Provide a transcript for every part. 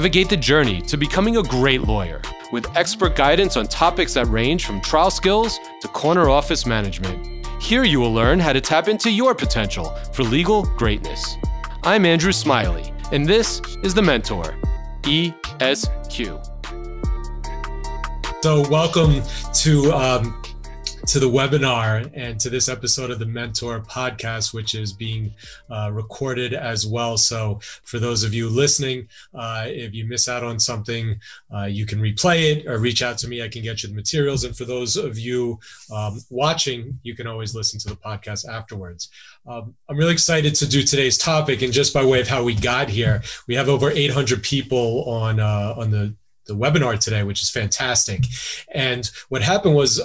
Navigate the journey to becoming a great lawyer with expert guidance on topics that range from trial skills to corner office management. Here you will learn how to tap into your potential for legal greatness. I'm Andrew Smiley, and this is The Mentor, ESQ. So, welcome to um, to the webinar and to this episode of the Mentor podcast, which is being uh, recorded as well. So, for those of you listening, uh, if you miss out on something, uh, you can replay it or reach out to me. I can get you the materials. And for those of you um, watching, you can always listen to the podcast afterwards. Um, I'm really excited to do today's topic. And just by way of how we got here, we have over 800 people on uh, on the the webinar today, which is fantastic. And what happened was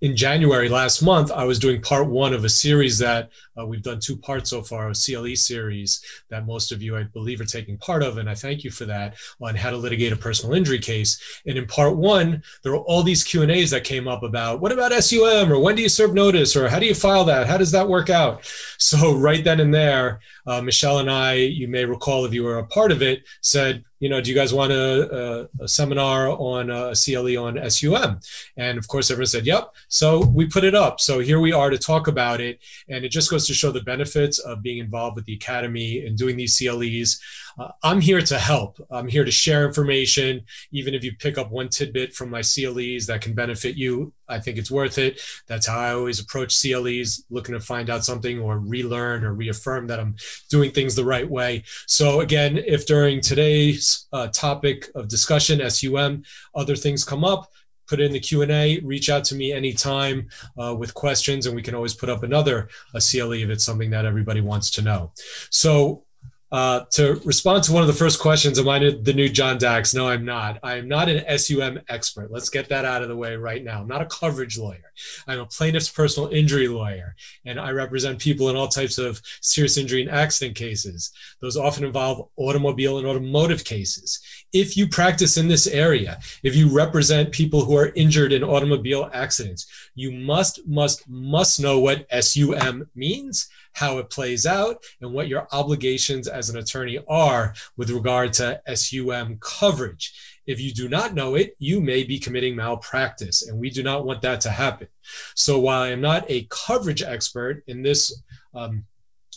in January last month, I was doing part one of a series that uh, we've done two parts so far, a CLE series that most of you, I believe, are taking part of, and I thank you for that on how to litigate a personal injury case. And in part one, there were all these Q and A's that came up about what about SUM or when do you serve notice or how do you file that? How does that work out? So right then and there, uh, Michelle and I, you may recall if you were a part of it, said you know, do you guys want a, a, a seminar on uh, a CLE on SUM? And of course, everyone said, yep. So we put it up. So here we are to talk about it. And it just goes to show the benefits of being involved with the Academy and doing these CLEs. Uh, I'm here to help. I'm here to share information. Even if you pick up one tidbit from my CLEs that can benefit you, I think it's worth it. That's how I always approach CLEs, looking to find out something or relearn or reaffirm that I'm doing things the right way. So, again, if during today's uh, topic of discussion, SUM, other things come up, put it in the q&a reach out to me anytime uh, with questions and we can always put up another a cle if it's something that everybody wants to know so uh, to respond to one of the first questions, am I the new John Dachs? No, I'm not. I am not an SUM expert. Let's get that out of the way right now. I'm not a coverage lawyer. I'm a plaintiff's personal injury lawyer, and I represent people in all types of serious injury and accident cases. Those often involve automobile and automotive cases. If you practice in this area, if you represent people who are injured in automobile accidents, you must, must, must know what SUM means how it plays out, and what your obligations as an attorney are with regard to SUM coverage. If you do not know it, you may be committing malpractice, and we do not want that to happen. So while I am not a coverage expert in this, um,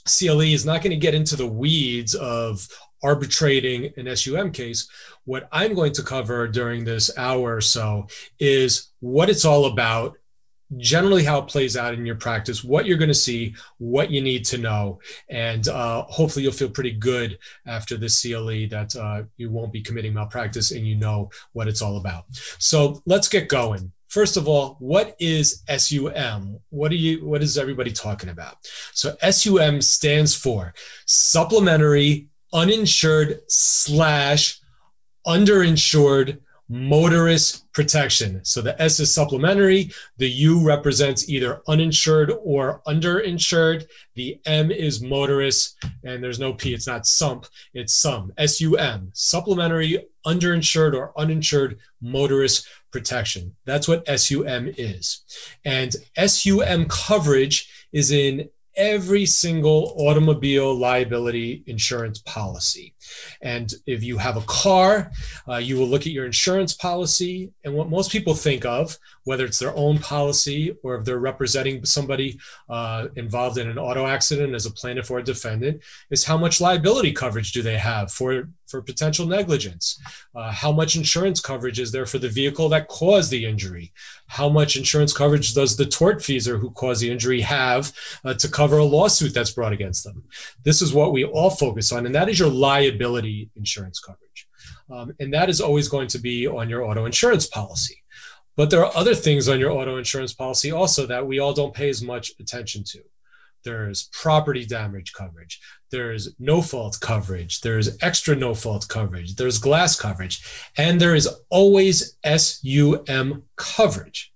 CLE is not going to get into the weeds of arbitrating an SUM case. What I'm going to cover during this hour or so is what it's all about generally how it plays out in your practice, what you're going to see, what you need to know, and uh, hopefully you'll feel pretty good after this CLE that uh, you won't be committing malpractice and you know what it's all about. So let's get going. First of all, what is SUM? What are you? What is everybody talking about? So SUM stands for Supplementary Uninsured slash Underinsured motorist protection. So the S is supplementary. The U represents either uninsured or underinsured. The M is motorist, and there's no P. It's not SUMP. It's SUM. S U M. Supplementary, underinsured, or uninsured motorist protection. That's what SUM is. And SUM coverage is in every single automobile liability insurance policy. And if you have a car, uh, you will look at your insurance policy. And what most people think of, whether it's their own policy or if they're representing somebody uh, involved in an auto accident as a plaintiff or a defendant, is how much liability coverage do they have for, for potential negligence? Uh, how much insurance coverage is there for the vehicle that caused the injury? How much insurance coverage does the tortfeasor who caused the injury have uh, to cover a lawsuit that's brought against them? This is what we all focus on, and that is your liability liability insurance coverage. Um, and that is always going to be on your auto insurance policy. But there are other things on your auto insurance policy also that we all don't pay as much attention to. There's property damage coverage. There's no fault coverage. There's extra no fault coverage. There's glass coverage. And there is always SUM coverage.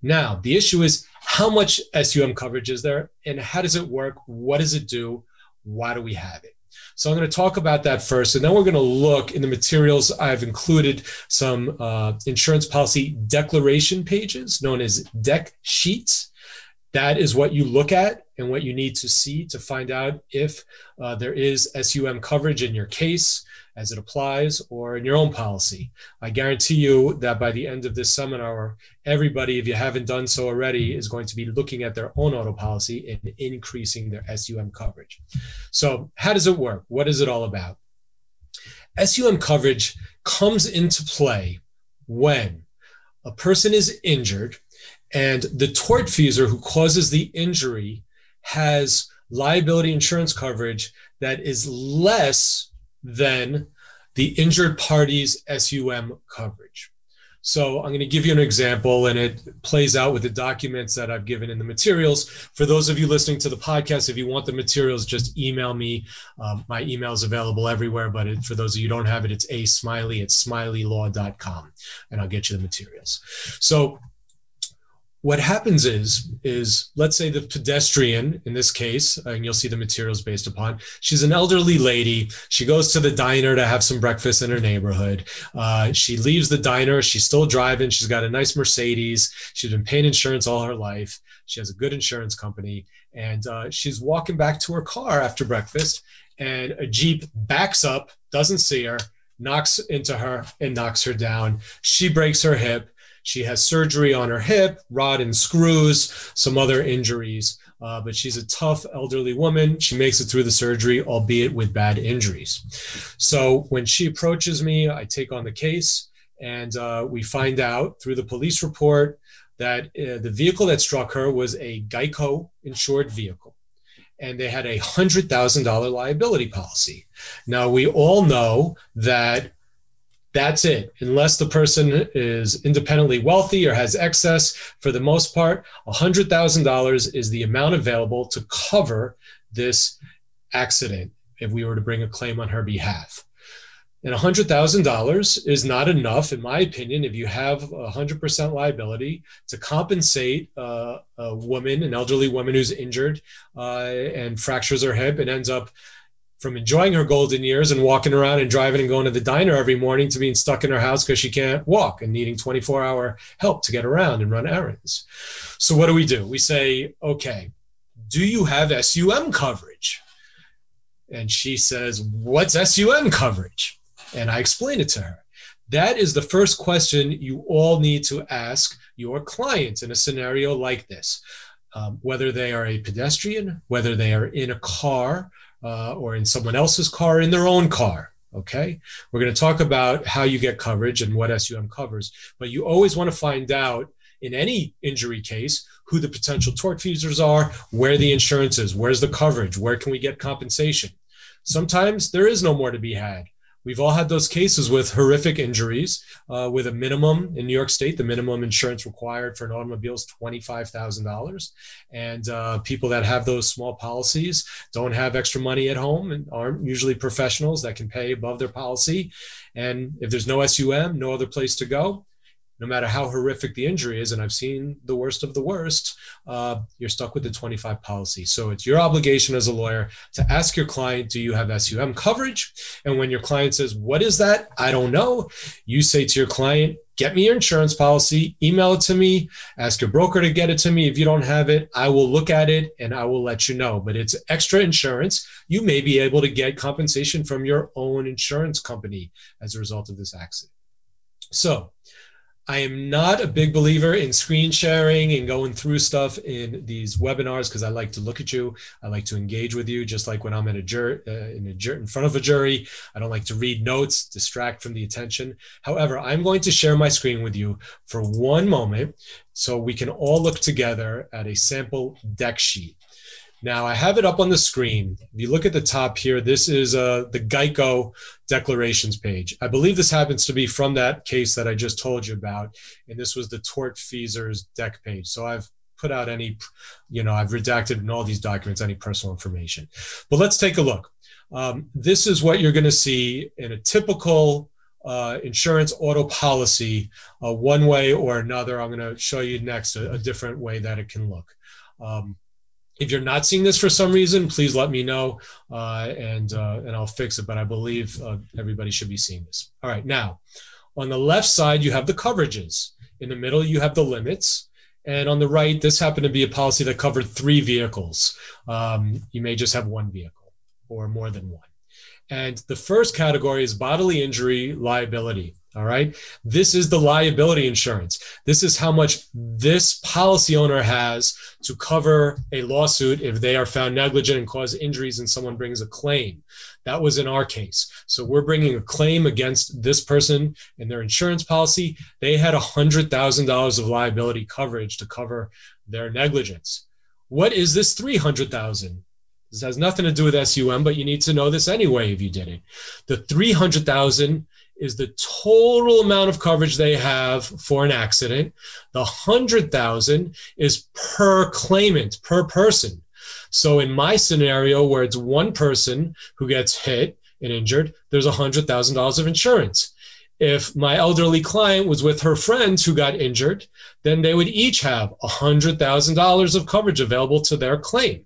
Now, the issue is how much SUM coverage is there and how does it work? What does it do? Why do we have it? So I'm going to talk about that first, and then we're going to look in the materials. I've included some uh, insurance policy declaration pages known as deck sheets. That is what you look at and what you need to see to find out if uh, there is SUM coverage in your case as it applies or in your own policy. I guarantee you that by the end of this seminar, everybody, if you haven't done so already, is going to be looking at their own auto policy and increasing their SUM coverage. So, how does it work? What is it all about? SUM coverage comes into play when a person is injured and the tortfeasor who causes the injury has liability insurance coverage that is less than the injured party's SUM coverage. So I'm going to give you an example, and it plays out with the documents that I've given in the materials. For those of you listening to the podcast, if you want the materials, just email me. Um, my email is available everywhere, but it, for those of you who don't have it, it's a smiley at smileylaw.com, and I'll get you the materials. So what happens is is let's say the pedestrian in this case and you'll see the materials based upon she's an elderly lady. She goes to the diner to have some breakfast in her neighborhood. Uh, she leaves the diner. She's still driving. She's got a nice mercedes. She's been paying insurance all her life. She has a good insurance company. And uh, she's walking back to her car after breakfast and a jeep backs up doesn't see her knocks into her and knocks her down. She breaks her hip she has surgery on her hip, rod and screws, some other injuries. Uh, but she's a tough elderly woman. She makes it through the surgery, albeit with bad injuries. So when she approaches me, I take on the case, and uh, we find out through the police report that uh, the vehicle that struck her was a Geico insured vehicle. And they had a $100,000 liability policy. Now, we all know that that's it. Unless the person is independently wealthy or has excess, for the most part, $100,000 is the amount available to cover this accident if we were to bring a claim on her behalf. And $100,000 is not enough, in my opinion, if you have 100% liability to compensate uh, a woman, an elderly woman who's injured uh, and fractures her hip and ends up from enjoying her golden years and walking around and driving and going to the diner every morning to being stuck in her house because she can't walk and needing 24 hour help to get around and run errands. So, what do we do? We say, okay, do you have SUM coverage? And she says, what's SUM coverage? And I explain it to her. That is the first question you all need to ask your client in a scenario like this. Um, whether they are a pedestrian, whether they are in a car, uh, or in someone else's car, in their own car. Okay. We're going to talk about how you get coverage and what SUM covers, but you always want to find out in any injury case who the potential tortfeasors are, where the insurance is, where's the coverage, where can we get compensation. Sometimes there is no more to be had. We've all had those cases with horrific injuries, uh, with a minimum in New York State. The minimum insurance required for an automobile is twenty-five thousand dollars, and uh, people that have those small policies don't have extra money at home and aren't usually professionals that can pay above their policy. And if there's no SUM, no other place to go, no matter how horrific the injury is, and I've seen the worst of the worst, uh, you're stuck with the 25 policy. So it's your obligation as a lawyer to ask your client, do you have SUM coverage? And when your client says, what is that? I don't know. You say to your client, get me your insurance policy, email it to me, ask your broker to get it to me. If you don't have it, I will look at it and I will let you know. But it's extra insurance. You may be able to get compensation from your own insurance company as a result of this accident. So, I am not a big believer in screen sharing and going through stuff in these webinars because I like to look at you. I like to engage with you, just like when I'm in a jury, uh, in a jur- in front of a jury. I don't like to read notes, distract from the attention. However, I'm going to share my screen with you for one moment so we can all look together at a sample deck sheet. Now I have it up on the screen. If you look at the top here, this is uh, the Geico declarations page. I believe this happens to be from that case that I just told you about, and this was the tortfeasors deck page. So I've put out any, you know, I've redacted in all these documents any personal information. But let's take a look. Um, this is what you're going to see in a typical uh, insurance auto policy, uh, one way or another. I'm going to show you next a, a different way that it can look. Um, if you're not seeing this for some reason, please let me know uh, and uh, and I'll fix it. But I believe uh, everybody should be seeing this. All right, now on the left side you have the coverages. In the middle you have the limits, And on the right, this happened to be a policy that covered three vehicles. Um, you may just have one vehicle or more than one. And the first category is bodily injury liability. All right. This is the liability insurance. This is how much this policy owner has to cover a lawsuit if they are found negligent and cause injuries and someone brings a claim. That was in our case. So we're bringing a claim against this person and their insurance policy. They had $100,000 of liability coverage to cover their negligence. What is this 300,000? This has nothing to do with SUM, but you need to know this anyway if you did it. The 300,000 is the total amount of coverage they have for an accident. The 100,000 is per claimant, per person. So in my scenario where it's one person who gets hit and injured, there's $100,000 of insurance. If my elderly client was with her friends who got injured, then they would each have $100,000 of coverage available to their claim.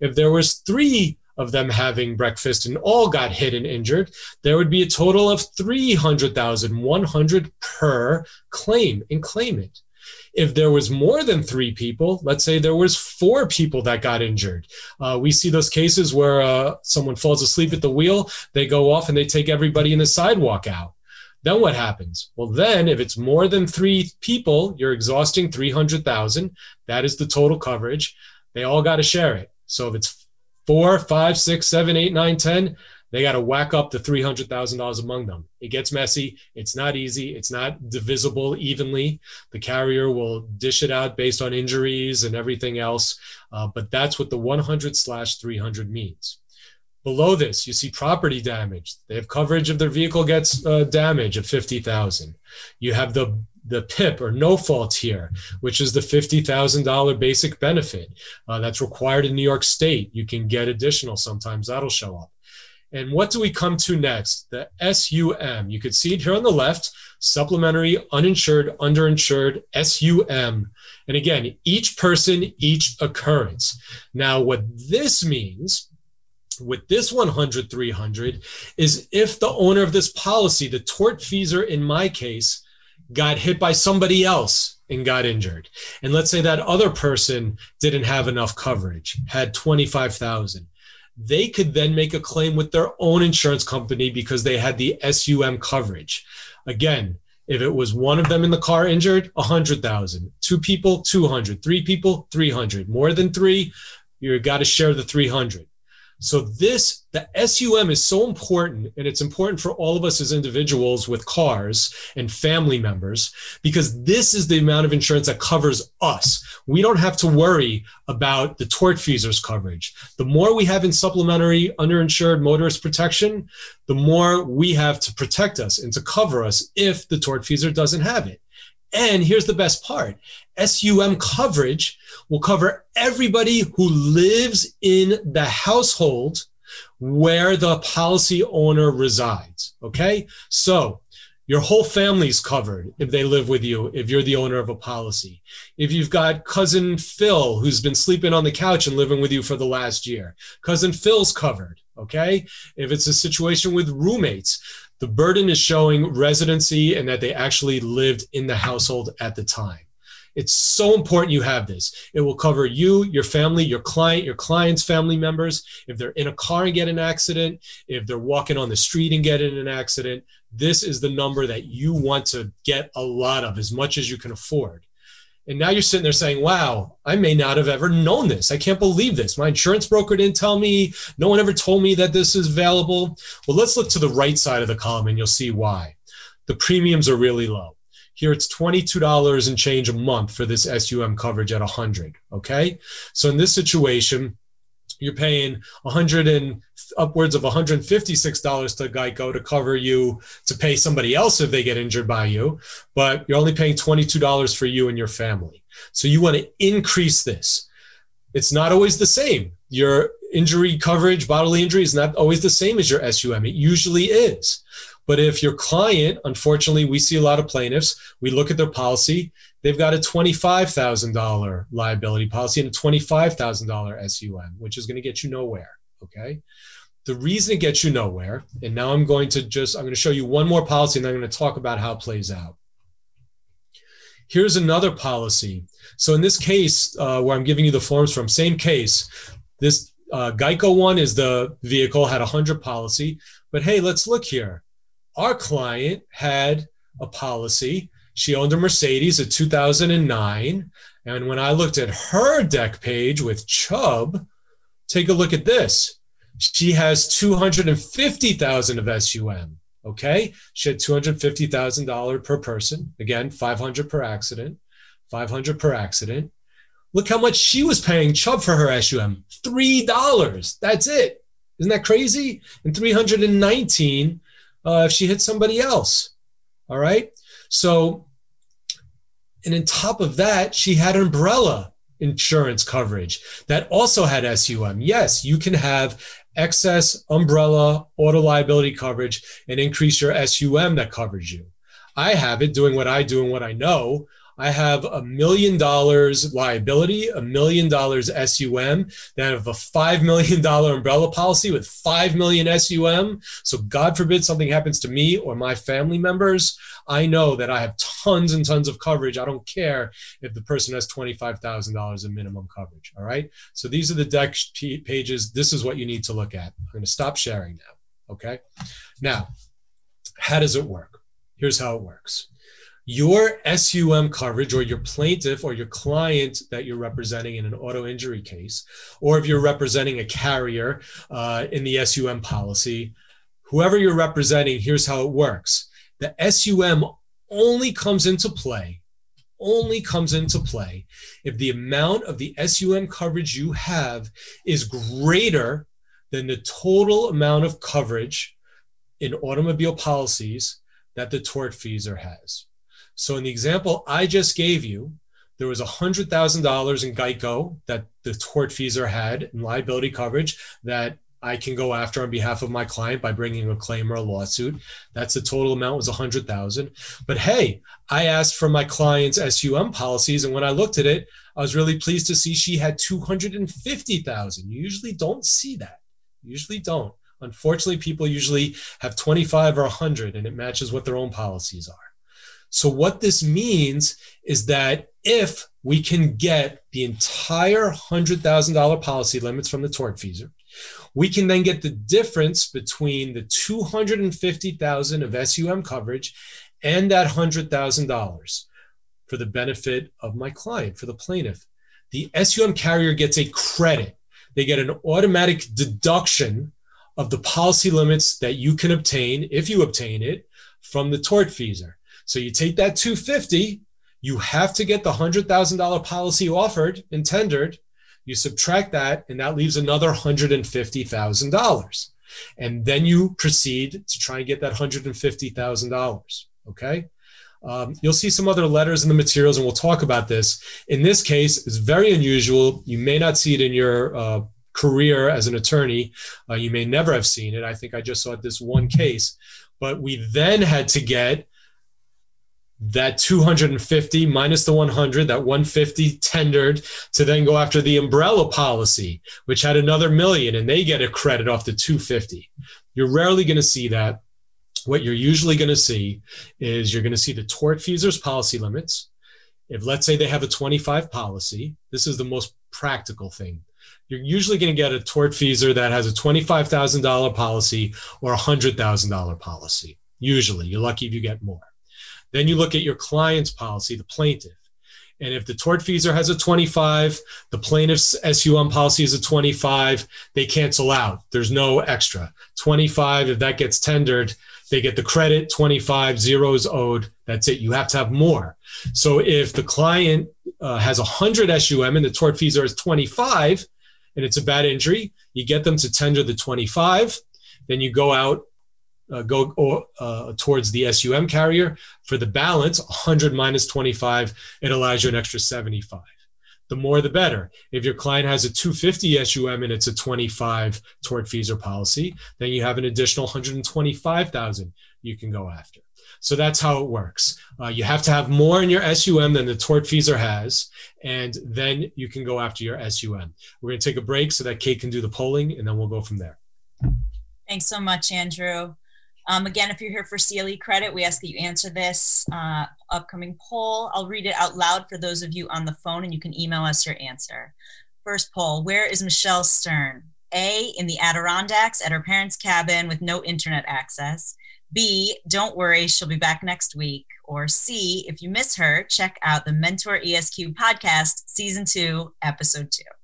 If there was three of them having breakfast and all got hit and injured, there would be a total of 300,100 per claim and claimant. If there was more than three people, let's say there was four people that got injured, uh, we see those cases where uh, someone falls asleep at the wheel, they go off and they take everybody in the sidewalk out. Then what happens? Well, then if it's more than three people, you're exhausting 300,000. That is the total coverage. They all got to share it. So if it's four, five, six, seven, eight, nine, ten, they got to whack up the three hundred thousand dollars among them. It gets messy. It's not easy. It's not divisible evenly. The carrier will dish it out based on injuries and everything else. Uh, but that's what the one hundred slash three hundred means. Below this, you see property damage. They have coverage if their vehicle gets uh, damage of fifty thousand. You have the the PIP or no fault here, which is the $50,000 basic benefit uh, that's required in New York State. You can get additional sometimes, that'll show up. And what do we come to next? The SUM. You can see it here on the left supplementary, uninsured, underinsured, SUM. And again, each person, each occurrence. Now, what this means with this 100 300 is if the owner of this policy, the tortfeasor in my case, got hit by somebody else and got injured. And let's say that other person didn't have enough coverage, had 25,000. They could then make a claim with their own insurance company because they had the SUM coverage. Again, if it was one of them in the car injured, 100,000. Two people, 200. Three people, 300. More than three, you got to share the 300. So this, the SUM is so important, and it's important for all of us as individuals with cars and family members, because this is the amount of insurance that covers us. We don't have to worry about the tortfeasor's coverage. The more we have in supplementary underinsured motorist protection, the more we have to protect us and to cover us if the tortfeasor doesn't have it. And here's the best part SUM coverage will cover everybody who lives in the household where the policy owner resides. Okay. So your whole family's covered if they live with you, if you're the owner of a policy. If you've got cousin Phil who's been sleeping on the couch and living with you for the last year, cousin Phil's covered. Okay. If it's a situation with roommates, the burden is showing residency and that they actually lived in the household at the time. It's so important you have this. It will cover you, your family, your client, your client's family members. If they're in a car and get an accident, if they're walking on the street and get in an accident, this is the number that you want to get a lot of, as much as you can afford. And now you're sitting there saying, wow, I may not have ever known this. I can't believe this. My insurance broker didn't tell me. No one ever told me that this is available. Well, let's look to the right side of the column and you'll see why. The premiums are really low. Here it's $22 and change a month for this SUM coverage at 100. Okay. So in this situation, you're paying 100 and upwards of $156 to Geico to cover you to pay somebody else if they get injured by you, but you're only paying $22 for you and your family. So you want to increase this. It's not always the same. Your injury coverage, bodily injury is not always the same as your SUM. It usually is. But if your client, unfortunately, we see a lot of plaintiffs, we look at their policy, they've got a $25,000 liability policy and a $25,000 SUM, which is going to get you nowhere. Okay. The reason it gets you nowhere, and now I'm going to just, I'm going to show you one more policy and I'm going to talk about how it plays out. Here's another policy. So in this case, uh, where I'm giving you the forms from, same case. This uh, Geico one is the vehicle had a hundred policy, but hey, let's look here. Our client had a policy. She owned a Mercedes, a 2009, and when I looked at her deck page with Chubb, take a look at this. She has 250,000 of SUM. Okay. She had $250,000 per person. Again, 500 per accident, 500 per accident. Look how much she was paying Chubb for her SUM. $3. That's it. Isn't that crazy? And 319 uh, if she hit somebody else. All right. So, and on top of that, she had umbrella insurance coverage that also had SUM. Yes, you can have excess umbrella auto liability coverage and increase your SUM that covers you. I have it doing what I do and what I know. I have a million dollars liability, a million dollars SUM, then I have a $5 million umbrella policy with 5 million SUM. So God forbid something happens to me or my family members. I know that I have tons and tons of coverage. I don't care if the person has $25,000 in minimum coverage. All right. So these are the deck pages. This is what you need to look at. I'm going to stop sharing now. Okay. Now, how does it work? Here's how it works your SUM coverage or your plaintiff or your client that you're representing in an auto injury case, or if you're representing a carrier uh, in the SUM policy, whoever you're representing, here's how it works. The SUM only comes into play, only comes into play if the amount of the SUM coverage you have is greater than the total amount of coverage in automobile policies that the tortfeasor has. So in the example I just gave you, there was $100,000 in Geico that the tortfeasor had in liability coverage that I can go after on behalf of my client by bringing a claim or a lawsuit. That's the total amount was 100,000. But hey, I asked for my client's SUM policies and when I looked at it, I was really pleased to see she had 250,000. You usually don't see that. You usually don't. Unfortunately, people usually have 25 or 100 and it matches what their own policies are. So, what this means is that if we can get the entire $100,000 policy limits from the tortfeasor, we can then get the difference between the 250,000 of SUM coverage and that $100,000 for the benefit of my client, for the plaintiff. The SUM carrier gets a credit. They get an automatic deduction of the policy limits that you can obtain if you obtain it from the tortfeasor. So you take that 250, you have to get the $100,000 policy offered and tendered. You subtract that, and that leaves another $150,000. And then you proceed to try and get that $150,000. Okay. Um, you'll see some other letters in the materials, and we'll talk about this. In this case, it's very unusual. You may not see it in your uh, career as an attorney. Uh, you may never have seen it. I think I just saw this one case. But we then had to get that 250 minus the 100, that 150 tendered to then go after the umbrella policy, which had another million, and they get a credit off the 250. You're rarely going to see that. What you're usually going to see is you're going to see the tortfeasor's policy limits. If let's say they have a 25 policy, this is the most practical thing. You're usually going to get a tortfeasor that has a $25,000 policy or a $100,000 policy. Usually, you're lucky if you get more. Then you look at your client's policy, the plaintiff. And if the tortfeasor has a 25, the plaintiff's SUM policy is a 25, they cancel out. There's no extra. 25, if that gets tendered, they get the credit, 25, zero is owed. That's it. You have to have more. So if the client uh, has 100 SUM and the tortfeasor is 25, and it's a bad injury, you get them to tender the 25. Then you go out uh, go or, uh, towards the SUM carrier. For the balance, 100 minus 25, it allows you an extra 75. The more, the better. If your client has a 250 SUM and it's a 25 tortfeasor policy, then you have an additional 125,000 you can go after. So that's how it works. Uh, you have to have more in your SUM than the tortfeasor has, and then you can go after your SUM. We're going to take a break so that Kate can do the polling, and then we'll go from there. Thanks so much, Andrew. Um, again, if you're here for CLE credit, we ask that you answer this uh, upcoming poll. I'll read it out loud for those of you on the phone, and you can email us your answer. First poll Where is Michelle Stern? A, in the Adirondacks at her parents' cabin with no internet access. B, don't worry, she'll be back next week. Or C, if you miss her, check out the Mentor ESQ podcast, season two, episode two.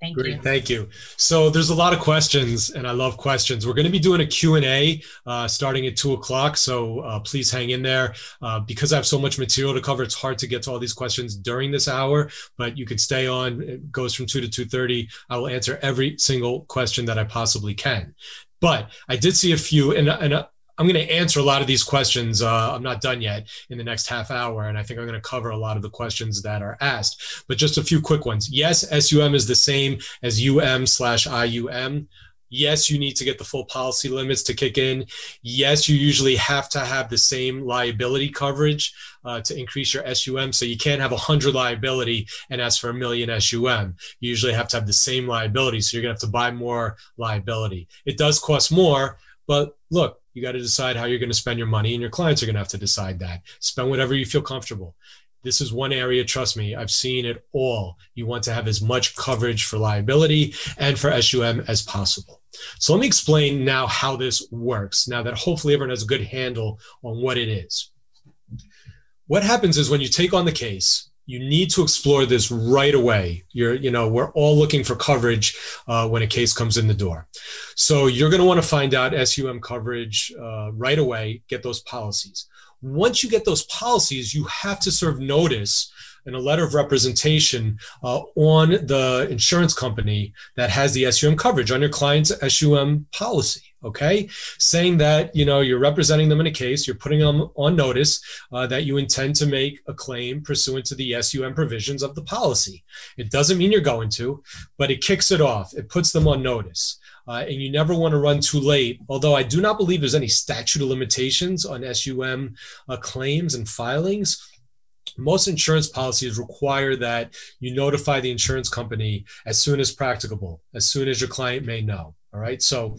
Thank Great, you. Thank you. So there's a lot of questions, and I love questions. We're going to be doing a Q&A uh, starting at 2 o'clock, so uh, please hang in there. Uh, because I have so much material to cover, it's hard to get to all these questions during this hour, but you can stay on. It goes from 2 to 2.30. I will answer every single question that I possibly can. But I did see a few, and, and I'm going to answer a lot of these questions. Uh, I'm not done yet in the next half hour, and I think I'm going to cover a lot of the questions that are asked. But just a few quick ones. Yes, SUM is the same as UM slash IUM. Yes, you need to get the full policy limits to kick in. Yes, you usually have to have the same liability coverage uh, to increase your SUM. So you can't have a hundred liability and ask for a million SUM. You usually have to have the same liability. So you're going to have to buy more liability. It does cost more, but look, you got to decide how you're going to spend your money, and your clients are going to have to decide that. Spend whatever you feel comfortable. This is one area, trust me, I've seen it all. You want to have as much coverage for liability and for SUM as possible. So let me explain now how this works, now that hopefully everyone has a good handle on what it is. What happens is when you take on the case, you need to explore this right away. You're, you know, we're all looking for coverage uh, when a case comes in the door. So you're going to want to find out SUM coverage uh, right away, get those policies. Once you get those policies, you have to serve notice and a letter of representation uh, on the insurance company that has the SUM coverage on your client's SUM policy okay saying that you know you're representing them in a case you're putting them on notice uh, that you intend to make a claim pursuant to the sum provisions of the policy it doesn't mean you're going to but it kicks it off it puts them on notice uh, and you never want to run too late although i do not believe there's any statute of limitations on sum uh, claims and filings most insurance policies require that you notify the insurance company as soon as practicable, as soon as your client may know. All right. So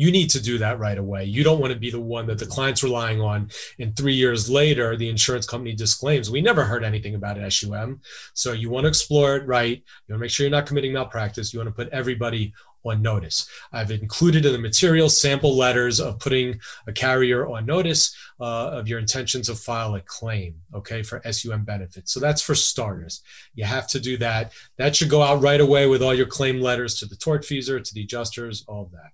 you need to do that right away. You don't want to be the one that the client's relying on. And three years later, the insurance company disclaims, we never heard anything about an SUM. So you want to explore it right. You want to make sure you're not committing malpractice. You want to put everybody on notice. I've included in the material sample letters of putting a carrier on notice uh, of your intentions to file a claim, okay, for SUM benefits. So that's for starters. You have to do that. That should go out right away with all your claim letters to the tortfeasor, to the adjusters, all of that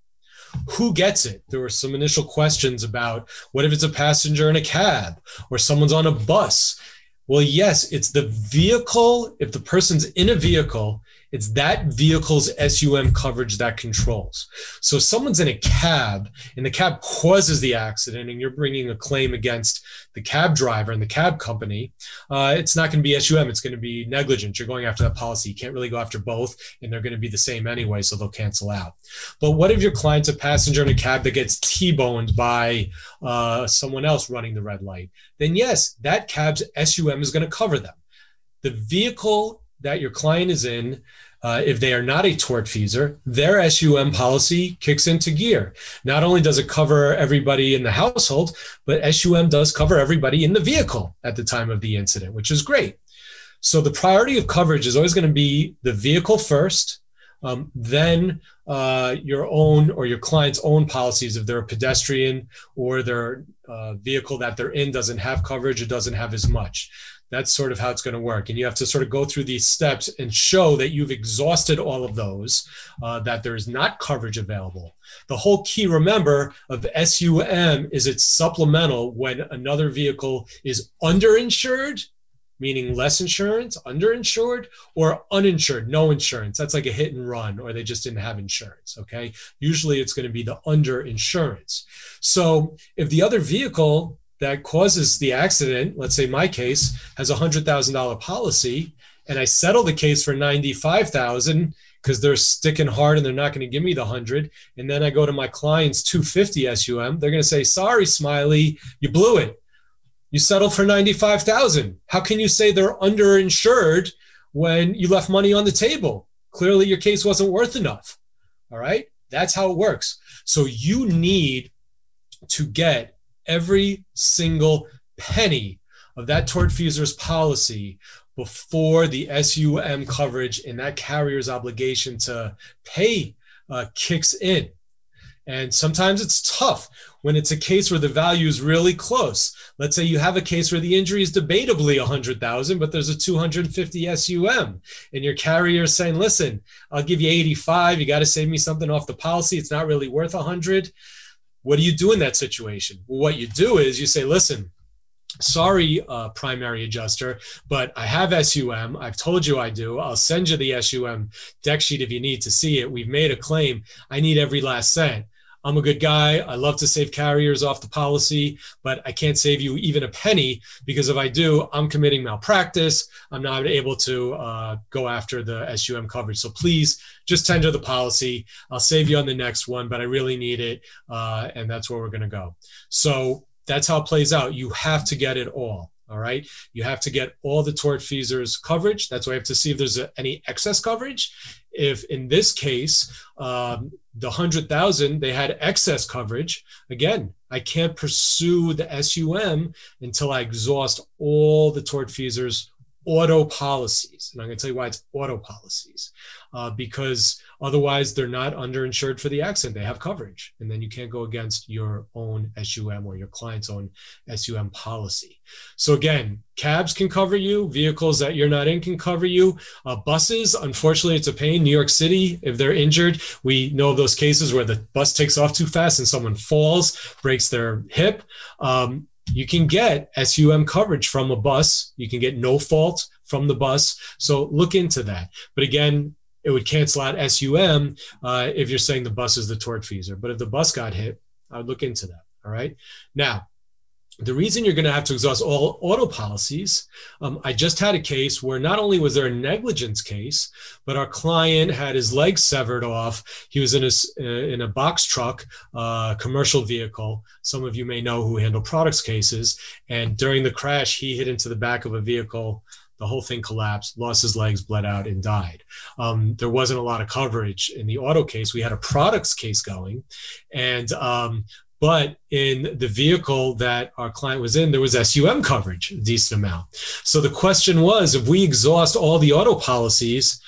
who gets it? There were some initial questions about what if it's a passenger in a cab or someone's on a bus? Well, yes, it's the vehicle. If the person's in a vehicle it's that vehicle's SUM coverage that controls. So if someone's in a cab and the cab causes the accident and you're bringing a claim against the cab driver and the cab company, uh, it's not going to be SUM. It's going to be negligence. You're going after that policy. You can't really go after both and they're going to be the same anyway, so they'll cancel out. But what if your client's a passenger in a cab that gets T-boned by uh, someone else running the red light? Then yes, that cab's SUM is going to cover them. The vehicle that your client is in, uh, if they are not a tortfeasor, their SUM policy kicks into gear. Not only does it cover everybody in the household, but SUM does cover everybody in the vehicle at the time of the incident, which is great. So the priority of coverage is always going to be the vehicle first, um, then uh, your own or your client's own policies if they're a pedestrian or their uh, vehicle that they're in doesn't have coverage or doesn't have as much that's sort of how it's going to work. And you have to sort of go through these steps and show that you've exhausted all of those uh, that there is not coverage available. The whole key remember of sum is it's supplemental when another vehicle is underinsured meaning less insurance underinsured or uninsured no insurance. That's like a hit and run or they just didn't have insurance okay? Usually it's going to be the underinsurance. So if the other vehicle that causes the accident, let's say my case has a hundred thousand dollar policy, and I settle the case for ninety five thousand because they're sticking hard and they're not going to give me the hundred, and then I go to my client's two fifty SUM, they're going to say, "Sorry, Smiley, you blew it. You settled for ninety five thousand. How can you say they're underinsured when you left money on the table? Clearly, your case wasn't worth enough." All right, that's how it works. So you need to get every single penny of that tortfeasor's policy before the SUM coverage and that carrier's obligation to pay uh, kicks in. And sometimes it's tough when it's a case where the value is really close. Let's say you have a case where the injury is debatably 100,000, but there's a 250 SUM, and your carrier is saying, "Listen, I'll give you 85. You got to save me something off the policy. It's not really worth 100." What do you do in that situation? Well, what you do is you say, "Listen, sorry, uh, primary adjuster, but I have SUM. I've told you I do. I'll send you the SUM deck sheet if you need to see it. We've made a claim. I need every last cent. I'm a good guy. I love to save carriers off the policy, but I can't save you even a penny because if I do, I'm committing malpractice. I'm not able to uh, go after the SUM coverage. So please just tender the policy. I'll save you on the next one, but I really need it. Uh, and that's where we're going to go. So that's how it plays out. You have to get it all. All right. You have to get all the tortfeasor's coverage. That's why you have to see if there's a, any excess coverage. If in this case, um, the 100,000, they had excess coverage, again, I can't pursue the SUM until I exhaust all the tortfeasor's auto policies. And I'm going to tell you why it's auto policies, uh, because otherwise they're not underinsured for the accident. They have coverage, and then you can't go against your own SUM or your client's own SUM policy. So again, cabs can cover you, vehicles that you're not in can cover you. Uh, buses, unfortunately, it's a pain. New York City, if they're injured, we know of those cases where the bus takes off too fast and someone falls, breaks their hip. Um, you can get SUM coverage from a bus. You can get no fault from the bus. So look into that. But again, it would cancel out SUM uh, if you're saying the bus is the tortfeasor. But if the bus got hit, I would look into that. All right. Now, the reason you're going to have to exhaust all auto policies, um, I just had a case where not only was there a negligence case, but our client had his leg severed off. He was in a uh, in a box truck, uh, commercial vehicle. Some of you may know who handle products cases, and during the crash, he hit into the back of a vehicle. The whole thing collapsed, lost his legs, bled out, and died. Um, there wasn't a lot of coverage in the auto case. We had a products case going, and um, but in the vehicle that our client was in, there was SUM coverage, a decent amount. So the question was if we exhaust all the auto policies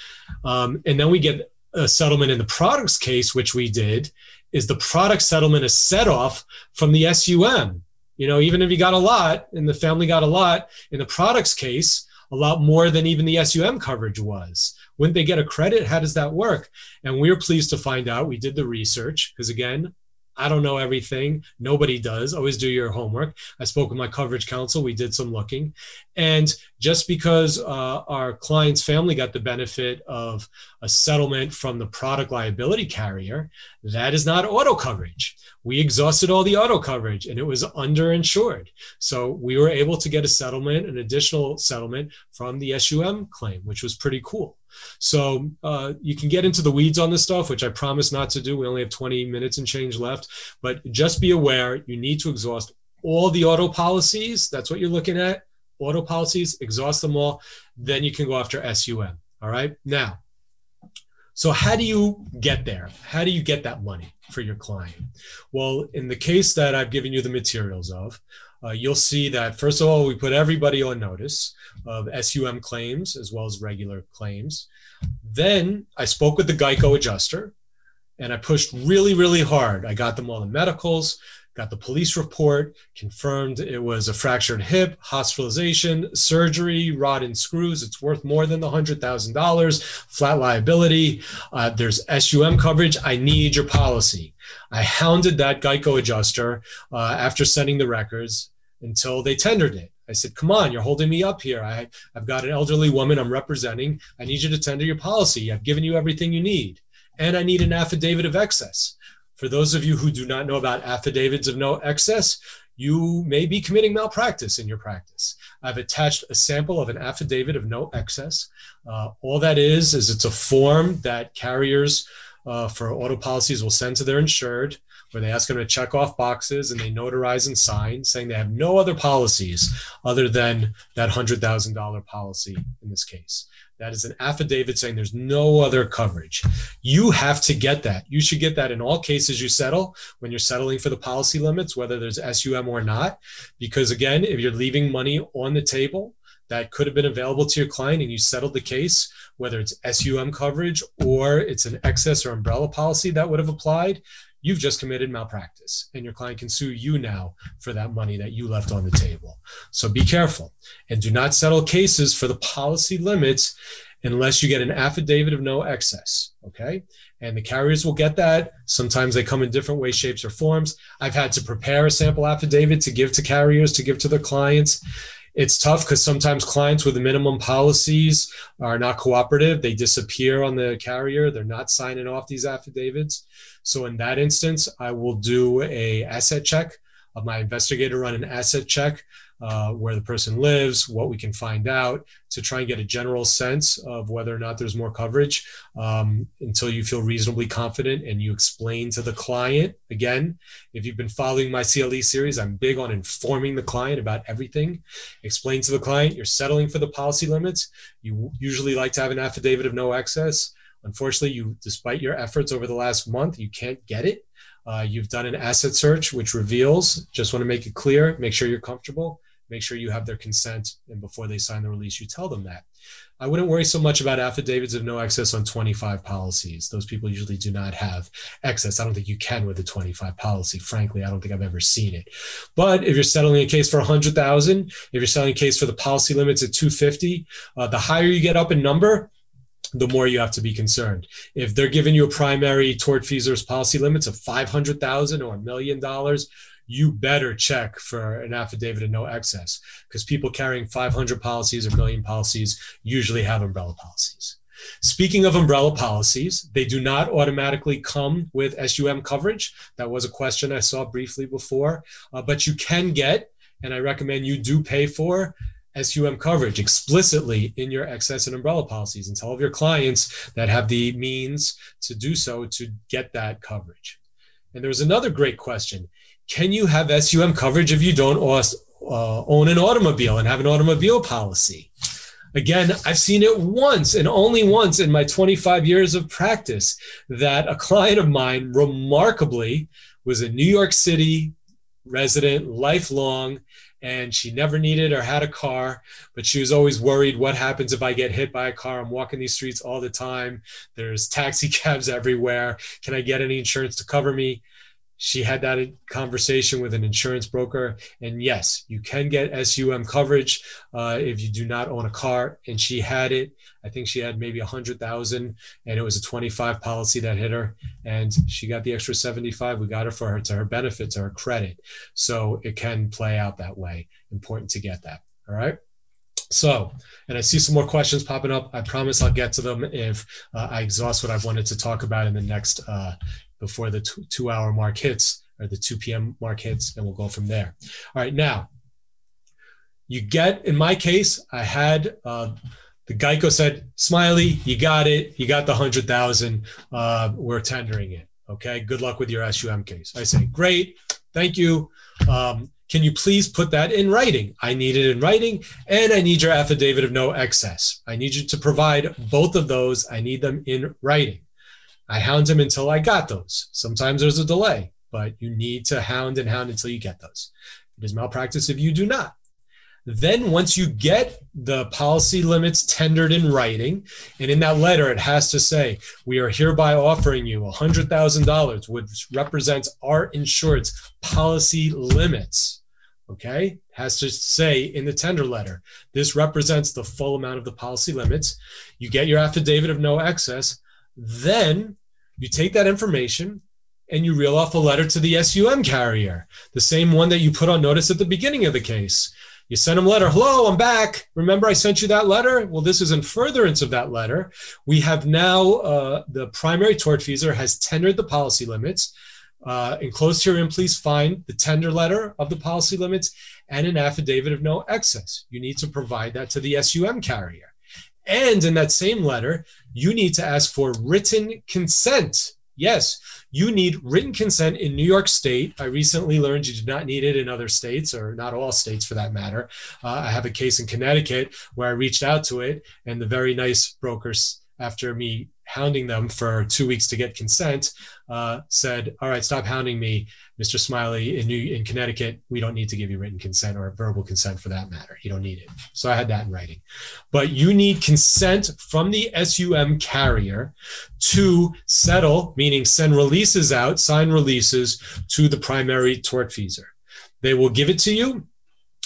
um, and then we get a settlement in the products case, which we did, is the product settlement a set off from the SUM? You know, even if you got a lot and the family got a lot, in the products case, a lot more than even the SUM coverage was. Wouldn't they get a credit? How does that work? And we were pleased to find out. We did the research because, again, I don't know everything. Nobody does. Always do your homework. I spoke with my coverage counsel. We did some looking. And just because uh, our client's family got the benefit of a settlement from the product liability carrier, that is not auto coverage. We exhausted all the auto coverage and it was underinsured. So we were able to get a settlement, an additional settlement from the SUM claim, which was pretty cool. So uh, you can get into the weeds on this stuff, which I promise not to do. We only have 20 minutes and change left. But just be aware you need to exhaust all the auto policies. That's what you're looking at. Auto policies, exhaust them all. Then you can go after SUM. All right. Now, so how do you get there? How do you get that money for your client? Well, in the case that I've given you the materials of, uh, you'll see that first of all, we put everybody on notice of SUM claims as well as regular claims. Then I spoke with the Geico adjuster and I pushed really, really hard. I got them all the medicals, got the police report, confirmed it was a fractured hip, hospitalization, surgery, rod and screws. It's worth more than the $100,000, flat liability. Uh, there's SUM coverage. I need your policy. I hounded that Geico adjuster uh, after sending the records until they tendered it. I said, come on, you're holding me up here. I, I've got an elderly woman I'm representing. I need you to tender your policy. I've given you everything you need. And I need an affidavit of excess. For those of you who do not know about affidavits of no excess, you may be committing malpractice in your practice. I've attached a sample of an affidavit of no excess. Uh, all that is, is it's a form that carriers uh, for auto policies will send to their insured where they ask them to check off boxes and they notarize and sign saying they have no other policies other than that $100,000 policy in this case. That is an affidavit saying there's no other coverage. You have to get that. You should get that in all cases you settle when you're settling for the policy limits, whether there's SUM or not. Because again, if you're leaving money on the table that could have been available to your client and you settled the case, whether it's SUM coverage or it's an excess or umbrella policy that would have applied, you've just committed malpractice and your client can sue you now for that money that you left on the table. So be careful and do not settle cases for the policy limits unless you get an affidavit of no excess. Okay. And the carriers will get that. Sometimes they come in different ways, shapes, or forms. I've had to prepare a sample affidavit to give to carriers, to give to their clients it's tough because sometimes clients with the minimum policies are not cooperative. They disappear on the carrier. They're not signing off these affidavits. So in that instance, I will do a asset check of my investigator run an asset check uh, where the person lives, what we can find out to try and get a general sense of whether or not there's more coverage um, until you feel reasonably confident and you explain to the client. Again, if you've been following my CLE series, I'm big on informing the client about everything. Explain to the client you're settling for the policy limits. You usually like to have an affidavit of no excess. Unfortunately, you, despite your efforts over the last month, you can't get it. Uh, you've done an asset search, which reveals, just want to make it clear, make sure you're comfortable make sure you have their consent and before they sign the release you tell them that. I wouldn't worry so much about affidavits of no excess on 25 policies. Those people usually do not have excess. I don't think you can with a 25 policy. Frankly i don't think i've ever seen it. But if you're settling a case for 100000 if you're selling a case for the policy limits at 250 uh, the higher you get up in number the more you have to be concerned. If they're giving you a primary tortfeasor's policy limits of 500,000 or a million dollars, you better check for an affidavit of no excess because people carrying 500 policies or million policies usually have umbrella policies. Speaking of umbrella policies, they do not automatically come with SUM coverage. That was a question I saw briefly before, uh, but you can get, and I recommend you do pay for SUM coverage explicitly in your excess and umbrella policies and tell of your clients that have the means to do so to get that coverage. And there was another great question can you have SUM coverage if you don't uh, own an automobile and have an automobile policy? Again, I've seen it once and only once in my 25 years of practice that a client of mine remarkably was a New York City resident, lifelong, and she never needed or had a car, but she was always worried what happens if I get hit by a car? I'm walking these streets all the time. There's taxi cabs everywhere. Can I get any insurance to cover me? She had that conversation with an insurance broker. And yes you can get SUM coverage uh, if you do not own a car. And she had it. I think she had maybe a hundred thousand and it was a 25 policy that hit her. And she got the extra 75 we got her for her to her benefits her credit. So it can play out that way. Important to get that. All right? So, and I see some more questions popping up. I promise I'll get to them if uh, I exhaust what I've wanted to talk about in the next uh, before the two, two hour mark hits or the 2 p.m. mark hits, and we'll go from there. All right, now you get, in my case, I had uh, the Geico said, Smiley, you got it. You got the 100,000. Uh, we're tendering it. Okay, good luck with your SUM case. I say, great, thank you. Um, can you please put that in writing? I need it in writing and I need your affidavit of no excess. I need you to provide both of those. I need them in writing. I hound them until I got those. Sometimes there's a delay, but you need to hound and hound until you get those. It is malpractice if you do not. Then, once you get the policy limits tendered in writing, and in that letter, it has to say, We are hereby offering you $100,000, which represents our insurance policy limits. Okay, has to say in the tender letter, this represents the full amount of the policy limits. You get your affidavit of no excess. Then you take that information and you reel off a letter to the SUM carrier, the same one that you put on notice at the beginning of the case. You send them a letter. Hello, I'm back. Remember, I sent you that letter? Well, this is in furtherance of that letter. We have now, uh, the primary tortfeasor has tendered the policy limits. Uh, enclosed herein, please find the tender letter of the policy limits and an affidavit of no excess. You need to provide that to the SUM carrier. And in that same letter, you need to ask for written consent. Yes, you need written consent in New York State. I recently learned you do not need it in other states, or not all states for that matter. Uh, I have a case in Connecticut where I reached out to it, and the very nice brokers, after me hounding them for two weeks to get consent, uh, said, "All right, stop hounding me, Mr. Smiley. In New in Connecticut, we don't need to give you written consent or verbal consent for that matter. You don't need it." So I had that in writing. But you need consent from the SUM carrier to settle, meaning send releases out, sign releases to the primary tortfeasor. They will give it to you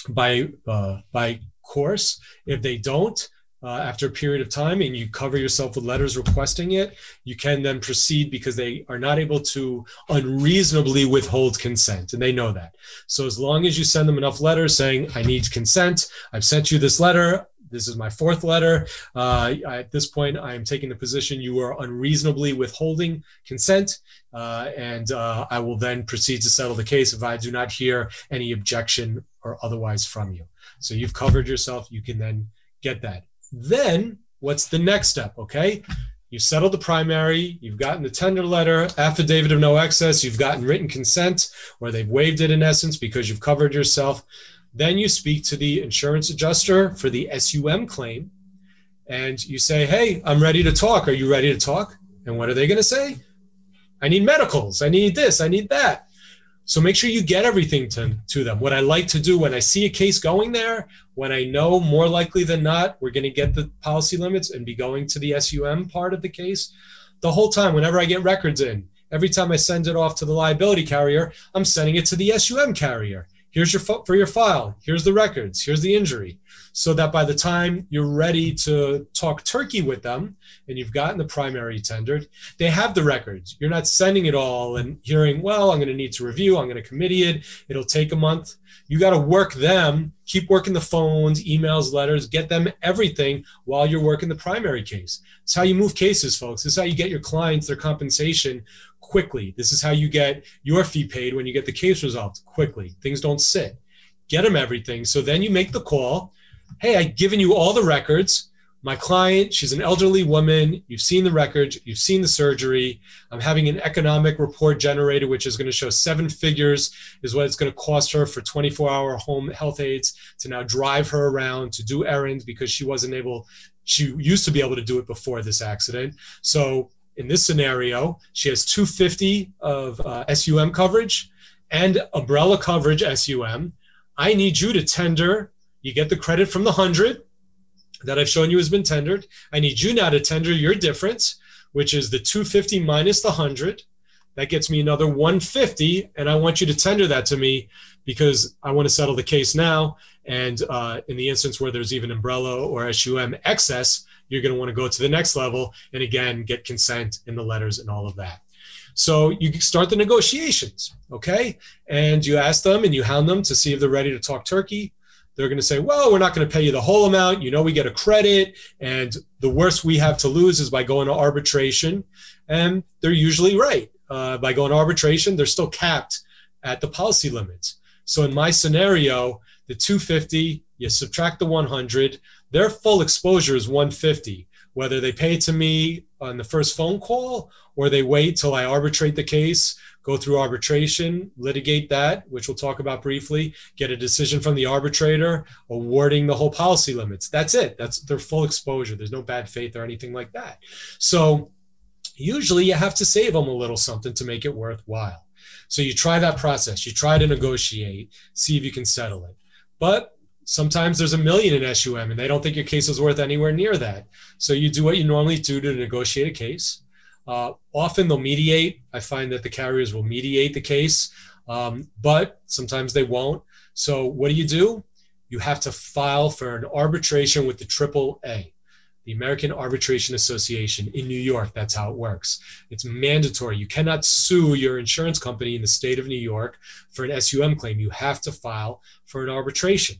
by uh, by course. If they don't, uh, after a period of time and you cover yourself with letters requesting it, you can then proceed because they are not able to unreasonably withhold consent. And they know that. So as long as you send them enough letters saying, I need consent, I've sent you this letter, this is my fourth letter. Uh, at this point, I am taking the position you are unreasonably withholding consent, uh, and uh, I will then proceed to settle the case if I do not hear any objection or otherwise from you. So you've covered yourself. You can then get that. Then what's the next step? Okay. You've settled the primary, you've gotten the tender letter, affidavit of no excess, you've gotten written consent, or they've waived it in essence because you've covered yourself. Then you speak to the insurance adjuster for the SUM claim and you say, Hey, I'm ready to talk. Are you ready to talk? And what are they going to say? I need medicals. I need this. I need that. So make sure you get everything to, to them. What I like to do when I see a case going there, when I know more likely than not we're going to get the policy limits and be going to the SUM part of the case, the whole time, whenever I get records in, every time I send it off to the liability carrier, I'm sending it to the SUM carrier. Here's your for your file. Here's the records. Here's the injury so that by the time you're ready to talk turkey with them and you've gotten the primary tendered, they have the records. You're not sending it all and hearing, well, I'm going to need to review, I'm going to committee it, it'll take a month. You got to work them, keep working the phones, emails, letters, get them everything while you're working the primary case. It's how you move cases, folks. it's how you get your clients their compensation quickly. This is how you get your fee paid when you get the case resolved quickly. Things don't sit. Get them everything. So then you make the call hey, I've given you all the records. My client, she's an elderly woman. You've seen the records, you've seen the surgery. I'm having an economic report generated, which is going to show seven figures is what it's going to cost her for 24 hour home health aides to now drive her around to do errands because she wasn't able, she used to be able to do it before this accident. So in this scenario, she has 250 of uh, SUM coverage and umbrella coverage SUM. I need you to tender you get the credit from the 100 that I've shown you has been tendered. I need you now to tender your difference, which is the 250 minus the 100. That gets me another 150. And I want you to tender that to me because I want to settle the case now. And uh, in the instance where there's even umbrella or SUM excess, you're going to want to go to the next level and again get consent in the letters and all of that. So you start the negotiations, okay? And you ask them and you hound them to see if they're ready to talk turkey they're going to say, well, we're not going to pay you the whole amount. You know, we get a credit. And the worst we have to lose is by going to arbitration. And they're usually right. Uh, by going to arbitration, they're still capped at the policy limits. So in my scenario, the 250, you subtract the 100, their full exposure is 150. Whether they pay to me on the first phone call or they wait till I arbitrate the case go through arbitration, litigate that, which we'll talk about briefly, get a decision from the arbitrator awarding the whole policy limits. That's it. That's their full exposure. There's no bad faith or anything like that. So usually you have to save them a little something to make it worthwhile. So you try that process. You try to negotiate, see if you can settle it. But sometimes there's a million in SUM and they don't think your case is worth anywhere near that. So you do what you normally do to negotiate a case uh, often they'll mediate. I find that the carriers will mediate the case, um, but sometimes they won't. So what do you do? You have to file for an arbitration with the AAA, the American Arbitration Association in New York. That's how it works. It's mandatory. You cannot sue your insurance company in the state of New York for an SUM claim. You have to file for an arbitration.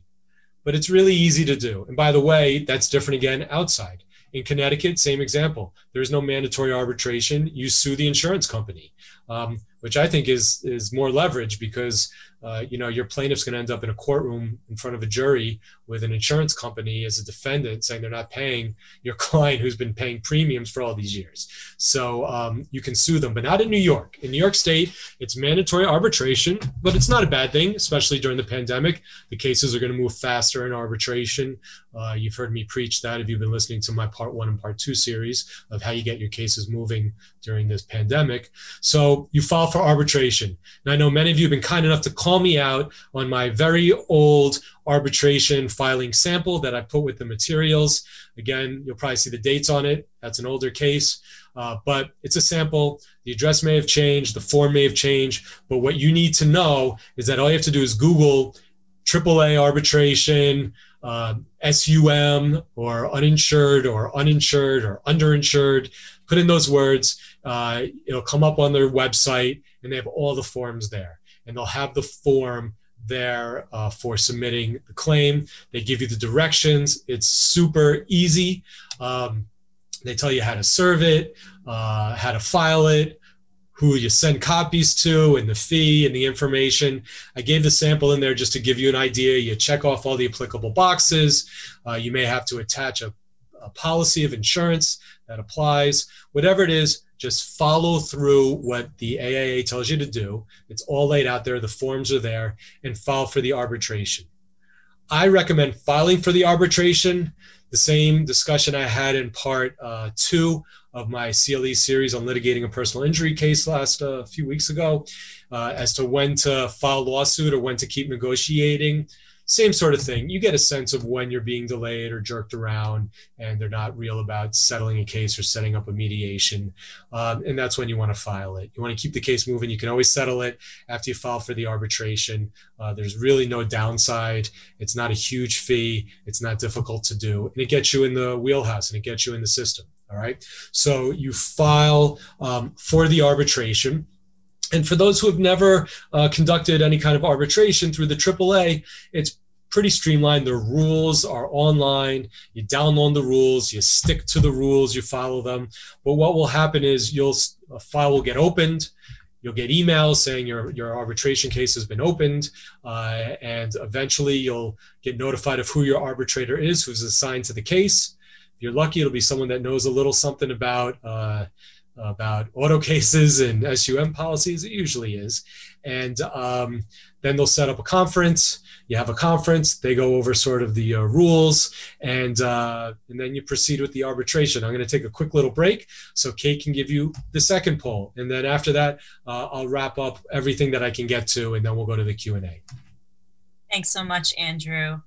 But it's really easy to do. And by the way, that's different again outside. In Connecticut, same example. There's no mandatory arbitration. You sue the insurance company, um, which I think is is more leverage because uh, you know, your plaintiff's going to end up in a courtroom in front of a jury with an insurance company as a defendant saying they're not paying your client who's been paying premiums for all these years. So um, you can sue them, but not in New York. In New York State, it's mandatory arbitration, but it's not a bad thing, especially during the pandemic. The cases are going to move faster in arbitration. Uh, you've heard me preach that if you've been listening to my part one and part two series of how you get your cases moving during this pandemic. So you file for arbitration. And I know many of you have been kind enough to call me out on my very old arbitration filing sample that I put with the materials. Again, you'll probably see the dates on it. That's an older case, uh, but it's a sample. The address may have changed, the form may have changed, but what you need to know is that all you have to do is Google AAA arbitration, uh, SUM, or uninsured, or uninsured, or underinsured. Put in those words. Uh, it'll come up on their website, and they have all the forms there. And they'll have the form there uh, for submitting the claim. They give you the directions. It's super easy. Um, they tell you how to serve it, uh, how to file it, who you send copies to, and the fee and the information. I gave the sample in there just to give you an idea. You check off all the applicable boxes. Uh, you may have to attach a, a policy of insurance that applies. Whatever it is, just follow through what the AAA tells you to do. It's all laid out there, the forms are there, and file for the arbitration. I recommend filing for the arbitration. The same discussion I had in part uh, two of my CLE series on litigating a personal injury case last a uh, few weeks ago, uh, as to when to file lawsuit or when to keep negotiating same sort of thing. You get a sense of when you're being delayed or jerked around, and they're not real about settling a case or setting up a mediation. Um, and that's when you want to file it. You want to keep the case moving. You can always settle it after you file for the arbitration. Uh, there's really no downside. It's not a huge fee. It's not difficult to do, and it gets you in the wheelhouse and it gets you in the system. All right. So you file um, for the arbitration. And for those who have never uh, conducted any kind of arbitration through the AAA, it's pretty streamlined. The rules are online. You download the rules, you stick to the rules, you follow them. But what will happen is you'll a file will get opened. You'll get emails saying your, your arbitration case has been opened, uh, and eventually you'll get notified of who your arbitrator is, who's assigned to the case. If you're lucky, it'll be someone that knows a little something about uh, about auto cases and SUM policies. It usually is. And um, then they'll set up a conference. You have a conference. They go over sort of the uh, rules, and uh, and then you proceed with the arbitration. I'm going to take a quick little break so Kate can give you the second poll, and then after that, uh, I'll wrap up everything that I can get to, and then we'll go to the Q and A. Thanks so much, Andrew.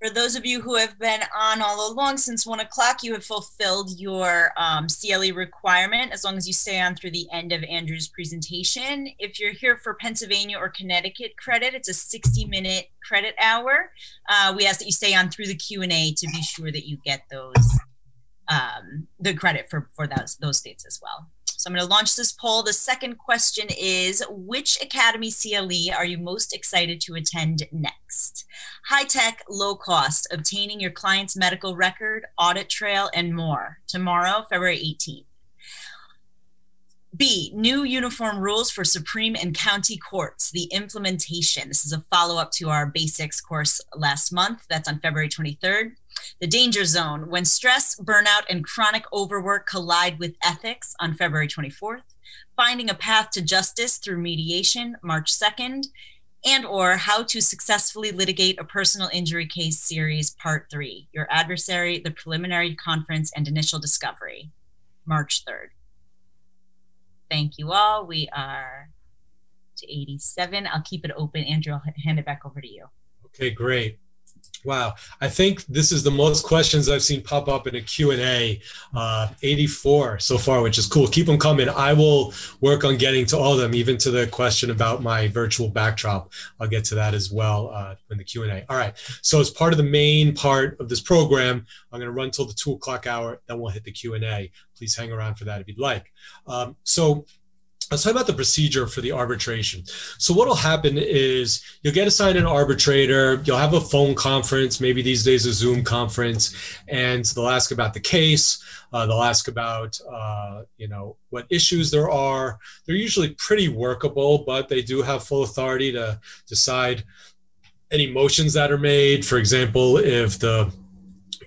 For those of you who have been on all along since one o'clock, you have fulfilled your um, CLE requirement as long as you stay on through the end of Andrew's presentation. If you're here for Pennsylvania or Connecticut credit, it's a 60 minute credit hour. Uh, we ask that you stay on through the Q&A to be sure that you get those um, the credit for, for those, those states as well. So I'm going to launch this poll. The second question is Which Academy CLE are you most excited to attend next? High tech, low cost, obtaining your client's medical record, audit trail, and more. Tomorrow, February 18th. B, new uniform rules for Supreme and County Courts, the implementation. This is a follow up to our basics course last month. That's on February 23rd. The Danger Zone, when stress, burnout, and chronic overwork collide with ethics on February 24th. Finding a path to justice through mediation, March 2nd. And or how to successfully litigate a personal injury case series, part three, your adversary, the preliminary conference, and initial discovery, March 3rd. Thank you all. We are to 87. I'll keep it open. Andrew, I'll hand it back over to you. Okay, great. Wow, I think this is the most questions I've seen pop up in a Q&A, uh, 84 so far, which is cool. Keep them coming. I will work on getting to all of them, even to the question about my virtual backdrop. I'll get to that as well uh, in the Q&A. All right, so as part of the main part of this program, I'm going to run till the two o'clock hour, then we'll hit the Q&A. Please hang around for that if you'd like. Um, so let's talk about the procedure for the arbitration. So what will happen is you'll get assigned an arbitrator, you'll have a phone conference, maybe these days a Zoom conference, and they'll ask about the case. Uh, they'll ask about, uh, you know, what issues there are. They're usually pretty workable, but they do have full authority to decide any motions that are made. For example, if the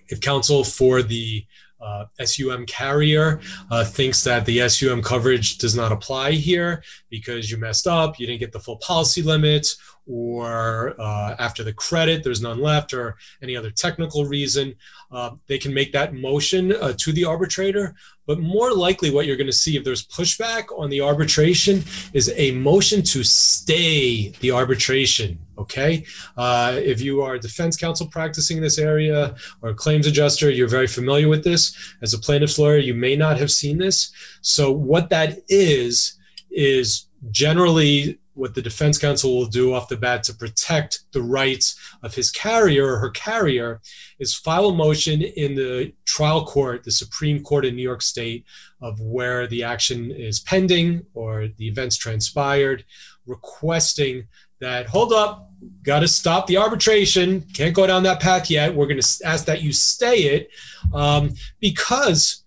if counsel for the uh, SUM carrier uh, thinks that the SUM coverage does not apply here because you messed up, you didn't get the full policy limits, or uh, after the credit, there's none left, or any other technical reason, uh, they can make that motion uh, to the arbitrator. But more likely, what you're going to see if there's pushback on the arbitration is a motion to stay the arbitration. Okay. Uh, if you are a defense counsel practicing in this area or a claims adjuster, you're very familiar with this. As a plaintiff's lawyer, you may not have seen this. So, what that is, is generally what the defense counsel will do off the bat to protect the rights of his carrier or her carrier is file a motion in the trial court, the Supreme Court in New York State, of where the action is pending or the events transpired, requesting that, hold up, got to stop the arbitration, can't go down that path yet. We're going to ask that you stay it um, because,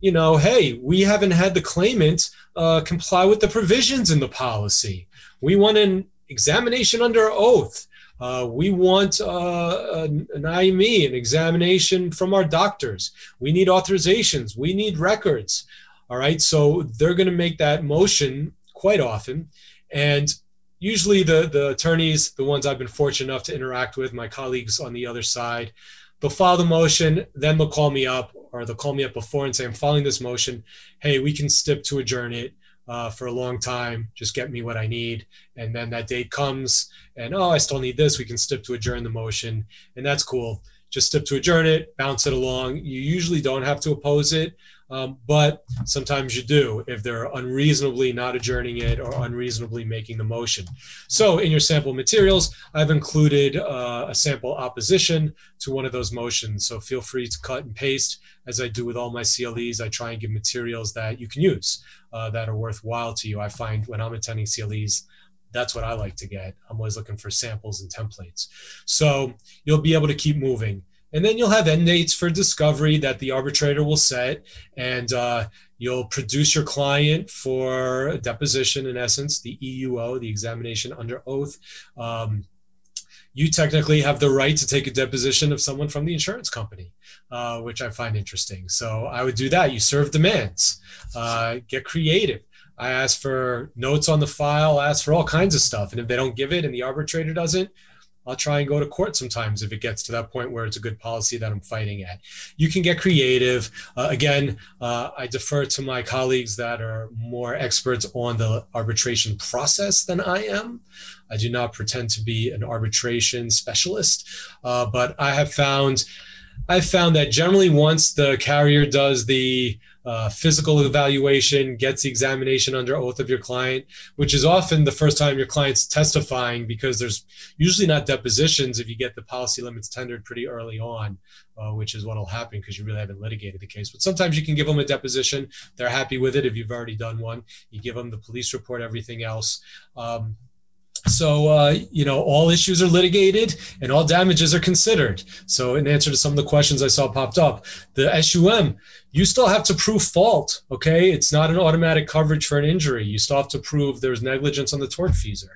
you know, hey, we haven't had the claimant uh, comply with the provisions in the policy. We want an examination under oath. Uh, we want uh, an, an IME, an examination from our doctors. We need authorizations. We need records. All right. So they're going to make that motion quite often. And usually the, the attorneys, the ones I've been fortunate enough to interact with, my colleagues on the other side, they'll file the motion, then they'll call me up or they'll call me up before and say, I'm filing this motion. Hey, we can stip to adjourn it uh, for a long time. Just get me what I need. And then that date comes and, oh, I still need this. We can stip to adjourn the motion. And that's cool. Just to adjourn it, bounce it along. You usually don't have to oppose it. Um, but sometimes you do if they're unreasonably not adjourning it or unreasonably making the motion. So in your sample materials, I've included uh, a sample opposition to one of those motions. So feel free to cut and paste as I do with all my CLEs. I try and give materials that you can use uh, that are worthwhile to you. I find when I'm attending CLEs, that's what I like to get. I'm always looking for samples and templates. So you'll be able to keep moving. And then you'll have end dates for discovery that the arbitrator will set, and uh, you'll produce your client for a deposition, in essence, the EUO, the examination under oath. Um, you technically have the right to take a deposition of someone from the insurance company, uh, which I find interesting. So I would do that. You serve demands, uh, get creative. I ask for notes on the file, ask for all kinds of stuff. And if they don't give it and the arbitrator doesn't, I'll try and go to court sometimes if it gets to that point where it's a good policy that I'm fighting at. You can get creative. Uh, again, uh, I defer to my colleagues that are more experts on the arbitration process than I am. I do not pretend to be an arbitration specialist, uh, but I have found I've found that generally once the carrier does the uh, physical evaluation, gets the examination under oath of your client, which is often the first time your client's testifying because there's usually not depositions if you get the policy limits tendered pretty early on, uh, which is what will happen because you really haven't litigated the case. But sometimes you can give them a deposition. They're happy with it if you've already done one. You give them the police report, everything else. Um, so, uh, you know, all issues are litigated and all damages are considered. So, in answer to some of the questions I saw popped up, the SUM, you still have to prove fault. Okay. It's not an automatic coverage for an injury. You still have to prove there's negligence on the tortfeasor.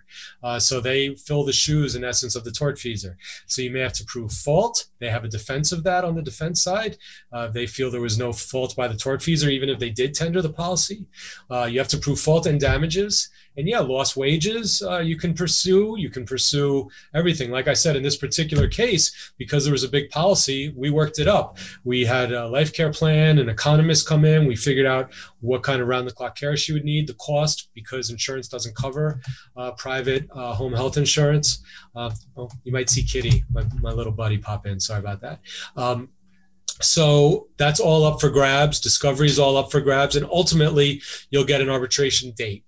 Uh, so, they fill the shoes, in essence, of the tortfeasor. So, you may have to prove fault. They have a defense of that on the defense side. Uh, they feel there was no fault by the tortfeasor, even if they did tender the policy. Uh, you have to prove fault and damages and yeah, lost wages uh, you can pursue. You can pursue everything. Like I said, in this particular case, because there was a big policy, we worked it up. We had a life care plan, an economist come in. We figured out what kind of round the clock care she would need, the cost, because insurance doesn't cover uh, private uh, home health insurance. Uh, oh, you might see Kitty, my, my little buddy, pop in. Sorry about that. Um, so that's all up for grabs. Discovery is all up for grabs. And ultimately, you'll get an arbitration date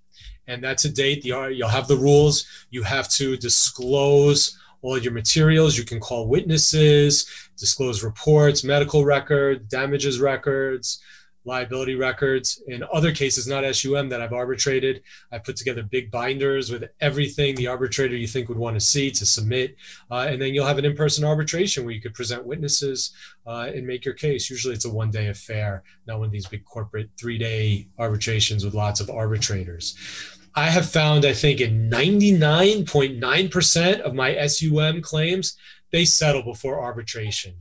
and that's a date. You'll have the rules. You have to disclose all your materials. You can call witnesses, disclose reports, medical records, damages records, liability records. In other cases, not SUM that I've arbitrated, I put together big binders with everything the arbitrator you think would want to see to submit. Uh, and then you'll have an in person arbitration where you could present witnesses uh, and make your case. Usually it's a one day affair, not one of these big corporate three day arbitrations with lots of arbitrators. I have found, I think, in 99.9% of my SUM claims, they settle before arbitration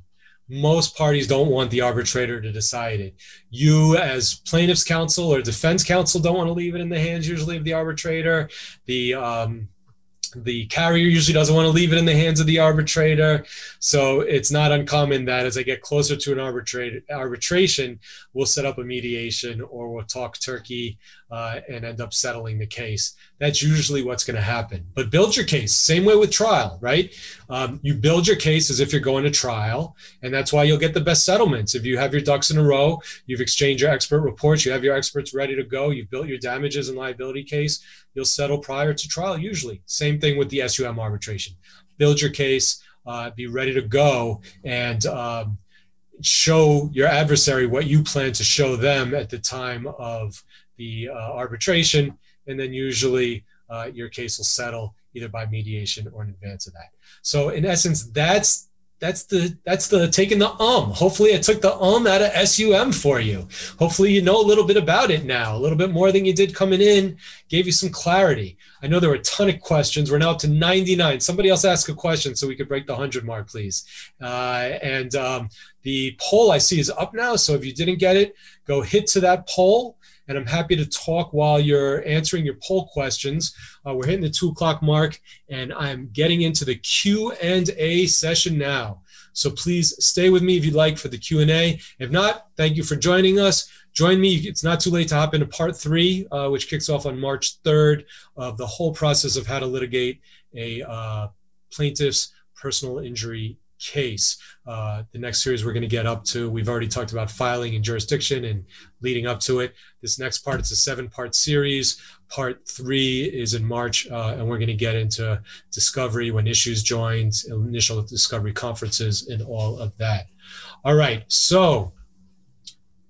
most parties don't want the arbitrator to decide it. You, as plaintiff's counsel or defense counsel, don't want to leave it in the hands usually of the arbitrator. The um, the carrier usually doesn't want to leave it in the hands of the arbitrator. So it's not uncommon that as I get closer to an arbitration, we'll set up a mediation or we'll talk turkey uh, and end up settling the case. That's usually what's going to happen. But build your case. Same way with trial, right? Um, you build your case as if you're going to trial, and that's why you'll get the best settlements. If you have your ducks in a row, you've exchanged your expert reports, you have your experts ready to go, you've built your damages and liability case, you'll settle prior to trial usually. Same thing with the SUM arbitration. Build your case, uh, be ready to go, and um, show your adversary what you plan to show them at the time of the uh, arbitration, and then usually uh, your case will settle either by mediation or in advance of that. So in essence, that's that's the that's the taking the um. Hopefully, I took the um out of SUM for you. Hopefully, you know a little bit about it now, a little bit more than you did coming in. Gave you some clarity. I know there were a ton of questions. We're now up to 99. Somebody else ask a question so we could break the hundred mark, please. Uh, and um, the poll I see is up now. So if you didn't get it, go hit to that poll and I'm happy to talk while you're answering your poll questions. Uh, we're hitting the two o'clock mark, and I'm getting into the Q and A session now. So please stay with me if you'd like for the Q and A. If not, thank you for joining us. Join me. It's not too late to hop into part three, uh, which kicks off on March 3rd of the whole process of how to litigate a uh, plaintiff's personal injury case. Uh, the next series we're going to get up to, we've already talked about filing and jurisdiction and leading up to it. This next part, it's a seven part series. Part three is in March, uh, and we're going to get into discovery when issues joined, initial discovery conferences, and all of that. All right, so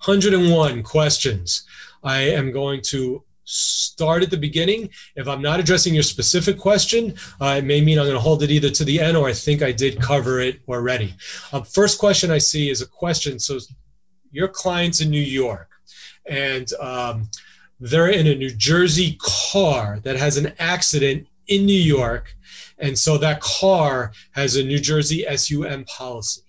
101 questions. I am going to start at the beginning. If I'm not addressing your specific question, uh, it may mean I'm going to hold it either to the end or I think I did cover it already. Um, first question I see is a question. So your client's in New York and um, they're in a New Jersey car that has an accident in New York. And so that car has a New Jersey SUM policy.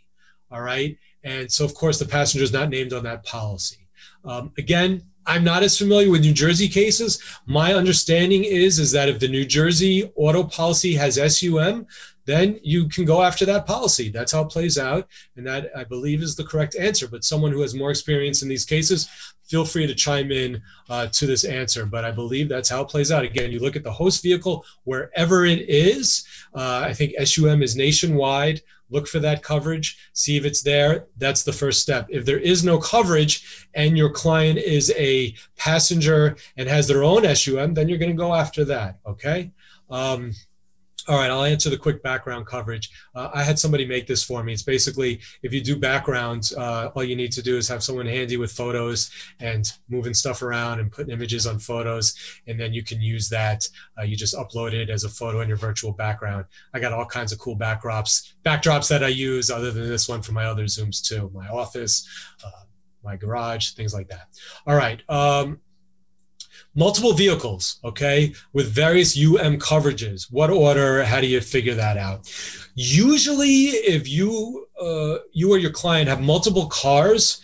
All right. And so, of course, the passenger is not named on that policy. Um, again, I'm not as familiar with New Jersey cases. My understanding is is that if the New Jersey auto policy has SUM, then you can go after that policy. That's how it plays out, and that I believe is the correct answer. But someone who has more experience in these cases, feel free to chime in uh, to this answer. But I believe that's how it plays out. Again, you look at the host vehicle wherever it is. Uh, I think SUM is nationwide look for that coverage, see if it's there. That's the first step. If there is no coverage and your client is a passenger and has their own SUM, then you're going to go after that. Okay. Um, all right, I'll answer the quick background coverage. Uh, I had somebody make this for me. It's basically if you do backgrounds, uh, all you need to do is have someone handy with photos and moving stuff around and putting images on photos, and then you can use that. Uh, you just upload it as a photo in your virtual background. I got all kinds of cool backdrops, backdrops that I use other than this one for my other Zooms too. My office, uh, my garage, things like that. All right. Um, multiple vehicles, okay, with various UM coverages. What order? How do you figure that out? Usually, if you uh, you or your client have multiple cars,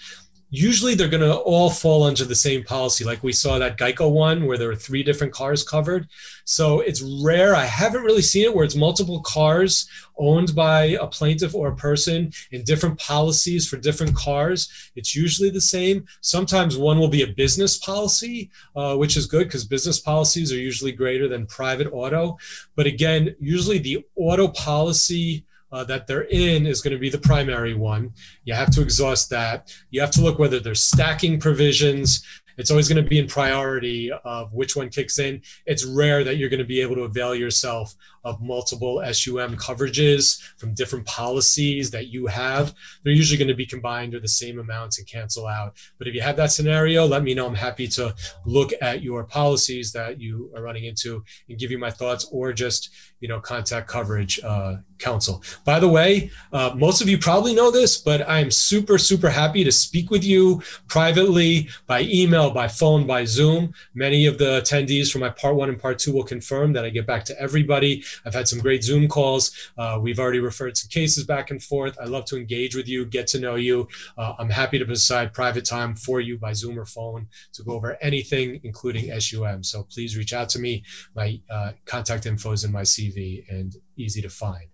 usually they're going to all fall under the same policy like we saw that geico one where there were three different cars covered. So it's rare i haven't really seen it where it's multiple cars owned by a plaintiff or a person in different policies for different cars. It's usually the same. Sometimes one will be a business policy uh, which is good because business policies are usually greater than private auto. But again usually the auto policy uh, that they're in is going to be the primary one. You have to exhaust that. You have to look whether there's stacking provisions. it's always going to be in priority of which one kicks in. It's rare that you're going to be able to avail yourself of multiple SUM coverages from different policies that you have. They're usually going to be combined or the same amounts and cancel out. But if you have that scenario, let me know. I'm happy to look at your policies that you are running into and give you my thoughts or just, you know, contact coverage uh, counsel. By the way, uh, most of you probably know this, but I'm super, super happy to speak with you privately by email, by phone, by Zoom. Many of the attendees from my part one and part two will confirm that I get back to everybody. I've had some great Zoom calls. Uh, we've already referred some cases back and forth. I love to engage with you, get to know you. Uh, I'm happy to provide private time for you by Zoom or phone to go over anything, including SUM. So please reach out to me. My uh, contact info is in my CV and easy to find.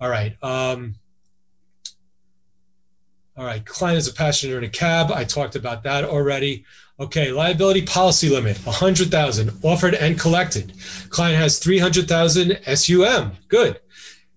All right. Um, all right, client is a passenger in a cab. I talked about that already. Okay, liability policy limit, 100,000 offered and collected. Client has 300,000 SUM. Good.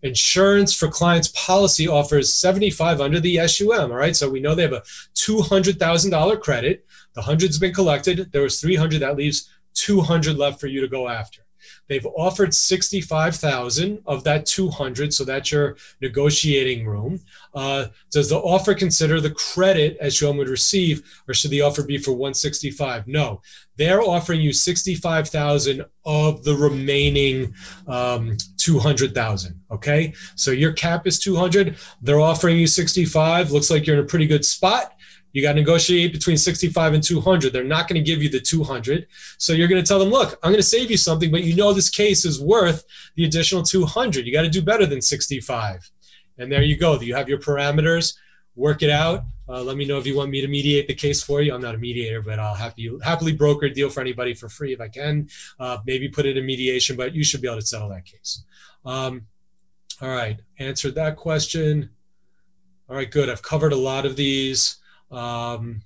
Insurance for client's policy offers 75 under the SUM. All right, so we know they have a $200,000 credit. The 100's been collected. There was 300 that leaves 200 left for you to go after. They've offered 65,000 of that 200, so that's your negotiating room. Uh, does the offer consider the credit as SUM would receive, or should the offer be for 165? No, they're offering you 65,000 of the remaining um, 200,000. Okay, so your cap is 200. They're offering you 65. Looks like you're in a pretty good spot. You got to negotiate between 65 and 200. They're not going to give you the 200. So you're going to tell them, look, I'm going to save you something, but you know this case is worth the additional 200. You got to do better than 65. And there you go. You have your parameters. Work it out. Uh, let me know if you want me to mediate the case for you. I'm not a mediator, but I'll happy, happily broker a deal for anybody for free if I can. Uh, maybe put it in mediation, but you should be able to settle that case. Um, all right, answered that question. All right, good. I've covered a lot of these. Um,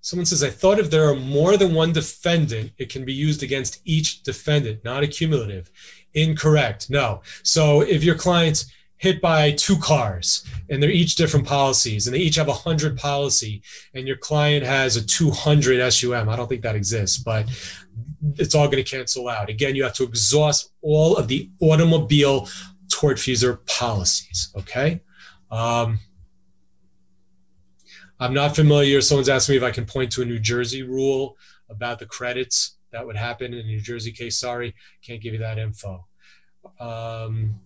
someone says, I thought if there are more than one defendant, it can be used against each defendant, not accumulative. Incorrect. No. So if your client's hit by two cars and they're each different policies and they each have a 100 policy and your client has a 200 SUM, I don't think that exists, but it's all going to cancel out. Again, you have to exhaust all of the automobile tortfeasor policies. Okay. Um, I'm not familiar. Someone's asking me if I can point to a New Jersey rule about the credits that would happen in a New Jersey case. Sorry, can't give you that info. Um,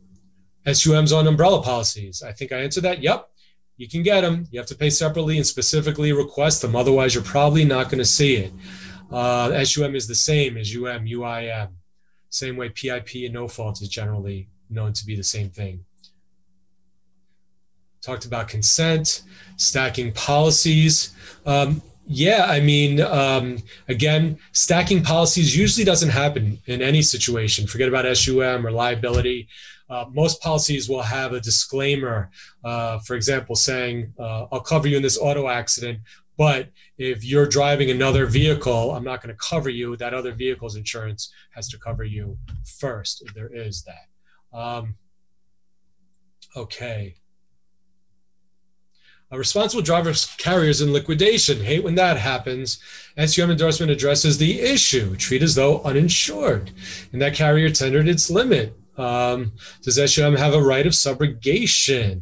SUMs on umbrella policies. I think I answered that. Yep, you can get them. You have to pay separately and specifically request them. Otherwise, you're probably not going to see it. Uh, SUM is the same as UM, UIM. Same way PIP and no fault is generally known to be the same thing. Talked about consent, stacking policies. Um, yeah, I mean, um, again, stacking policies usually doesn't happen in any situation. Forget about SUM or liability. Uh, most policies will have a disclaimer, uh, for example, saying, uh, I'll cover you in this auto accident, but if you're driving another vehicle, I'm not going to cover you. That other vehicle's insurance has to cover you first, if there is that. Um, okay. A responsible driver carriers in liquidation. Hate when that happens. SUM endorsement addresses the issue. Treat as though uninsured. And that carrier tendered its limit. Um, does SUM have a right of subrogation?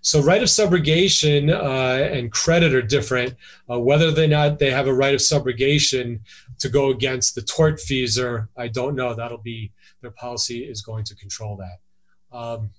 So, right of subrogation uh, and credit are different. Uh, whether or not they have a right of subrogation to go against the tortfeasor, I don't know. That'll be their policy is going to control that. Um,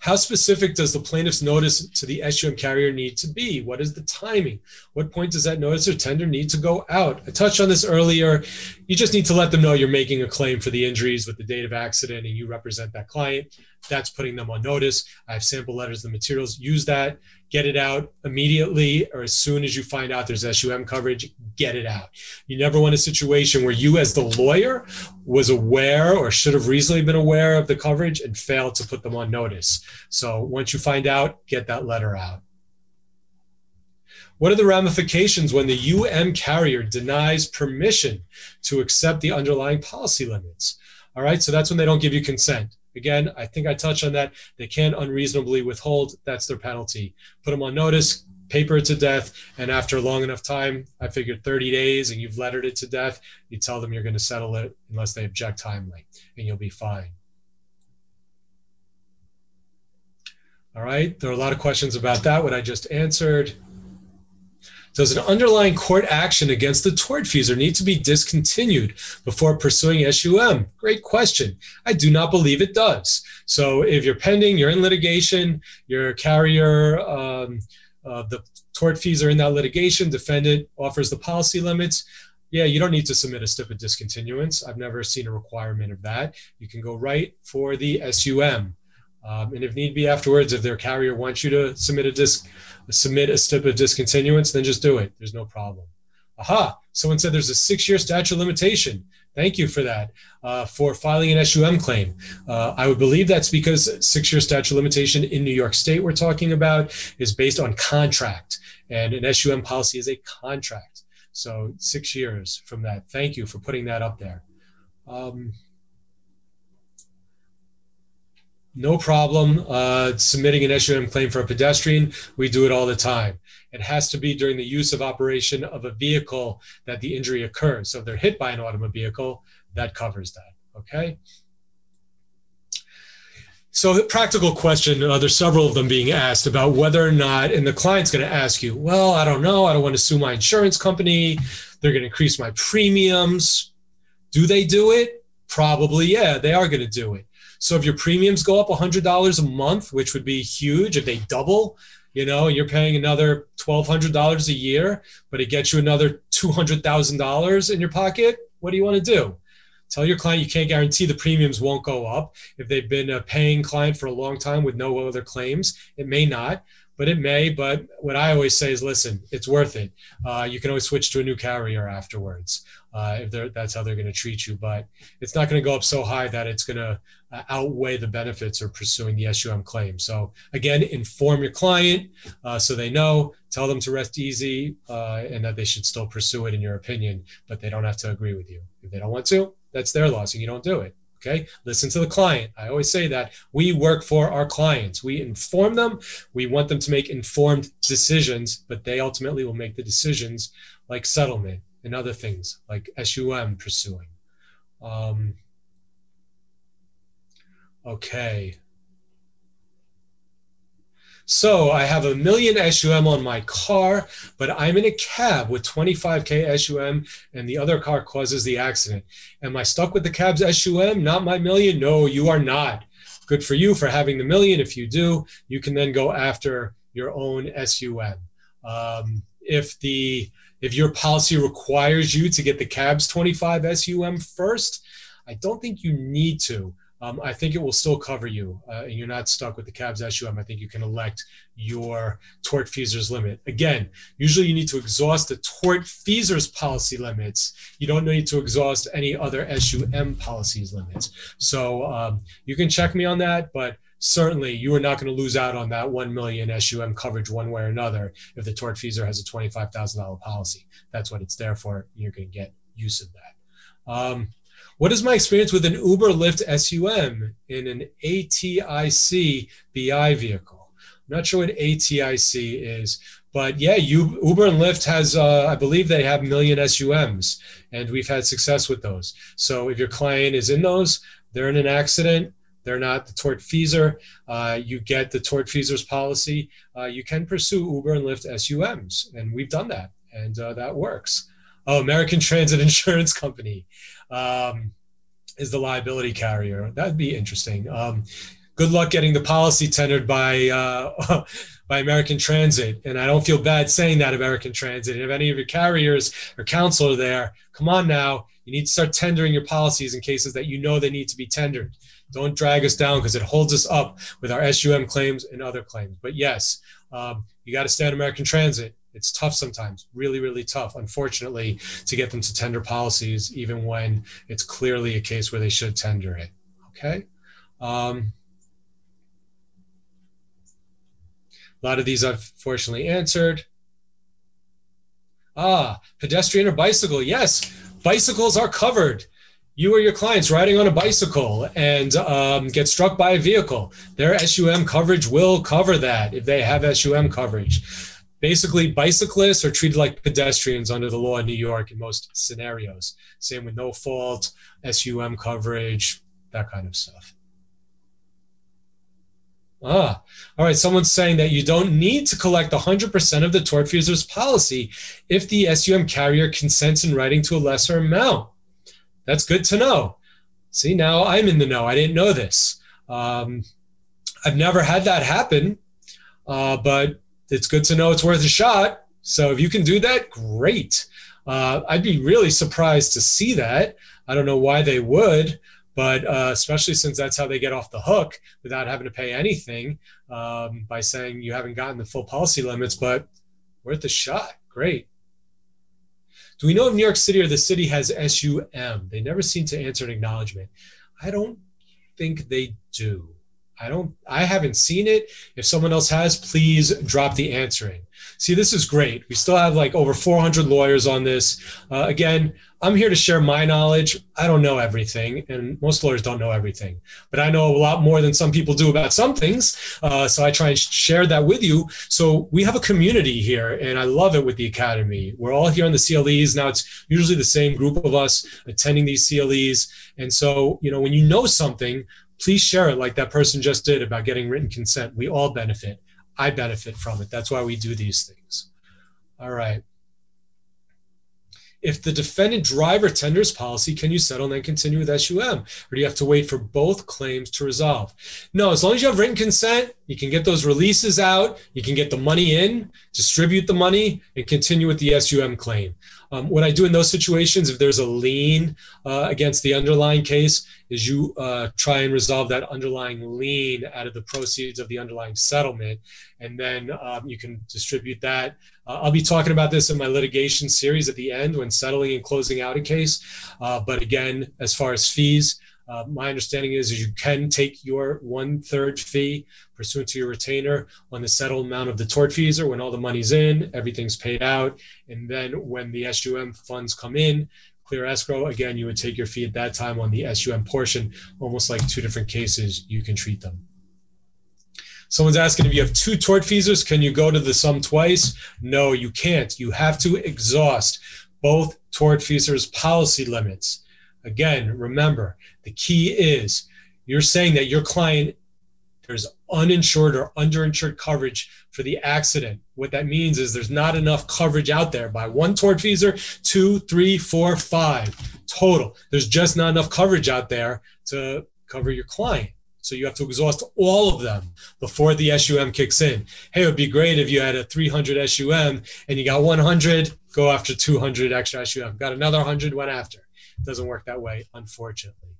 how specific does the plaintiff's notice to the SUM carrier need to be? What is the timing? What point does that notice or tender need to go out? I touched on this earlier. You just need to let them know you're making a claim for the injuries with the date of accident and you represent that client. That's putting them on notice. I have sample letters, the materials. Use that get it out immediately or as soon as you find out there's SUM coverage, get it out. You never want a situation where you, as the lawyer, was aware or should have reasonably been aware of the coverage and failed to put them on notice. So once you find out, get that letter out. What are the ramifications when the UM carrier denies permission to accept the underlying policy limits? All right, so that's when they don't give you consent. Again, I think I touched on that. They can't unreasonably withhold. That's their penalty. Put them on notice, paper it to death, and after a long enough time, I figured 30 days, and you've lettered it to death, you tell them you're going to settle it unless they object timely, and you'll be fine. All right, there are a lot of questions about that, what I just answered. Does an underlying court action against the tortfeasor need to be discontinued before pursuing SUM? Great question. I do not believe it does. So if you're pending, you're in litigation, your carrier, um, uh, the tortfeasor in that litigation, defendant offers the policy limits. Yeah, you don't need to submit a stip of discontinuance. I've never seen a requirement of that. You can go right for the SUM. Um, and if need be afterwards, if their carrier wants you to submit a disc, submit a stip of discontinuance, then just do it. There's no problem. Aha! Someone said there's a six-year statute of limitation. Thank you for that. Uh, for filing an SUM claim, uh, I would believe that's because six-year statute of limitation in New York State we're talking about is based on contract, and an SUM policy is a contract. So six years from that. Thank you for putting that up there. Um, no problem uh, submitting an SUM claim for a pedestrian. We do it all the time. It has to be during the use of operation of a vehicle that the injury occurs. So if they're hit by an automobile, that covers that. Okay. So the practical question, uh, there's several of them being asked about whether or not, and the client's going to ask you, well, I don't know. I don't want to sue my insurance company. They're going to increase my premiums. Do they do it? Probably, yeah, they are going to do it. So if your premiums go up $100 a month, which would be huge, if they double, you know, you're paying another $1,200 a year, but it gets you another $200,000 in your pocket, what do you want to do? Tell your client you can't guarantee the premiums won't go up. If they've been a paying client for a long time with no other claims, it may not but it may. But what I always say is, listen, it's worth it. Uh, you can always switch to a new carrier afterwards uh, if that's how they're going to treat you. But it's not going to go up so high that it's going to uh, outweigh the benefits of pursuing the SUM claim. So again, inform your client uh, so they know. Tell them to rest easy uh, and that they should still pursue it in your opinion, but they don't have to agree with you. If they don't want to, that's their loss, and you don't do it. Okay, listen to the client. I always say that we work for our clients. We inform them. We want them to make informed decisions, but they ultimately will make the decisions like settlement and other things like SUM pursuing. Um, okay. So I have a million SUM on my car, but I'm in a cab with 25K SUM and the other car causes the accident. Am I stuck with the cab's SUM, not my million? No, you are not. Good for you for having the million. If you do, you can then go after your own SUM. Um, if the if your policy requires you to get the cab's 25 SUM first, I don't think you need to um, I think it will still cover you, uh, and you're not stuck with the cabs SUM. I think you can elect your tort tortfeasor's limit. Again, usually you need to exhaust the tort tortfeasor's policy limits. You don't need to exhaust any other SUM policies limits. So um, you can check me on that, but certainly you are not going to lose out on that 1 million SUM coverage one way or another if the tort tortfeasor has a $25,000 policy. That's what it's there for. You're going to get use of that. Um, what is my experience with an Uber Lyft SUM in an ATIC BI vehicle? I'm not sure what ATIC is, but yeah, you, Uber and Lyft has, uh, I believe they have million SUMs, and we've had success with those. So if your client is in those, they're in an accident, they're not the tortfeasor. Uh, you get the tortfeasor's policy. Uh, you can pursue Uber and Lyft SUMs, and we've done that, and uh, that works. Oh, American Transit Insurance Company um, is the liability carrier. That'd be interesting. Um, good luck getting the policy tendered by uh, by American Transit. And I don't feel bad saying that American Transit. And if any of your carriers or counsel are there, come on now. You need to start tendering your policies in cases that you know they need to be tendered. Don't drag us down because it holds us up with our SUM claims and other claims. But yes, um, you got to stand American Transit it's tough sometimes, really, really tough, unfortunately, to get them to tender policies, even when it's clearly a case where they should tender it. Okay. Um, a lot of these I've fortunately answered. Ah, pedestrian or bicycle? Yes, bicycles are covered. you or your clients riding on a bicycle and um, get struck by a vehicle, their SUM coverage will cover that if they have SUM coverage. Basically, bicyclists are treated like pedestrians under the law in New York in most scenarios. Same with no fault, SUM coverage, that kind of stuff. Ah, all right. Someone's saying that you don't need to collect 100% of the tortfeasor's policy if the SUM carrier consents in writing to a lesser amount. That's good to know. See, now I'm in the know. I didn't know this. Um, I've never had that happen, uh, but it's good to know it's worth a shot. So if you can do that, great. Uh, I'd be really surprised to see that. I don't know why they would, but uh, especially since that's how they get off the hook without having to pay anything um, by saying you haven't gotten the full policy limits, but worth a shot. Great. Do we know if New York City or the city has SUM? They never seem to answer an acknowledgement. I don't think they do. I don't I haven't seen it. If someone else has, please drop the answering. See, this is great. We still have like over 400 lawyers on this. Uh, again, I'm here to share my knowledge. I don't know everything, and most lawyers don't know everything, but I know a lot more than some people do about some things. Uh, so I try and share that with you. So we have a community here, and I love it with the Academy. We're all here on the CLEs. Now it's usually the same group of us attending these CLEs. And so, you know, when you know something, please share it like that person just did about getting written consent. We all benefit. I benefit from it. That's why we do these things. All right. If the defendant driver tenders policy, can you settle and then continue with SUM? Or do you have to wait for both claims to resolve? No, as long as you have written consent, you can get those releases out, you can get the money in, distribute the money, and continue with the SUM claim. Um, what I do in those situations, if there's a lien uh, against the underlying case, is you uh, try and resolve that underlying lien out of the proceeds of the underlying settlement, and then um, you can distribute that. Uh, I'll be talking about this in my litigation series at the end when settling and closing out a case. Uh, but again, as far as fees, uh, my understanding is, is you can take your one third fee pursuant to your retainer on the settled amount of the tort tortfeasor when all the money's in, everything's paid out, and then when the SUM funds come in, clear escrow again, you would take your fee at that time on the SUM portion, almost like two different cases. You can treat them. Someone's asking if you have two tort tortfeasors, can you go to the SUM twice? No, you can't. You have to exhaust both tort tortfeasors policy limits. Again, remember, the key is you're saying that your client there's uninsured or underinsured coverage for the accident. What that means is there's not enough coverage out there by one tortfeasor, two, three, four, five total. There's just not enough coverage out there to cover your client. So you have to exhaust all of them before the SUM kicks in. Hey, it would be great if you had a 300 SUM and you got 100, go after 200 extra SUM. Got another 100, went after. Doesn't work that way, unfortunately.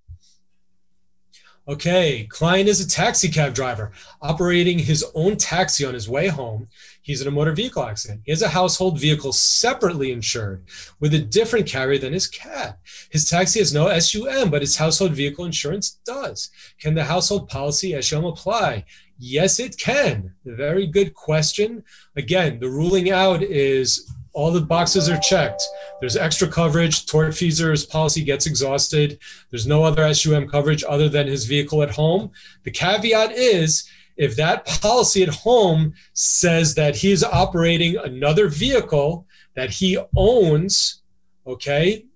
Okay, client is a taxi cab driver operating his own taxi on his way home. He's in a motor vehicle accident. He has a household vehicle separately insured with a different carrier than his cab. His taxi has no SUM, but his household vehicle insurance does. Can the household policy SUM apply? Yes, it can. Very good question. Again, the ruling out is all the boxes are checked. There's extra coverage. Tortfeasor's policy gets exhausted. There's no other SUM coverage other than his vehicle at home. The caveat is if that policy at home says that he's operating another vehicle that he owns, okay,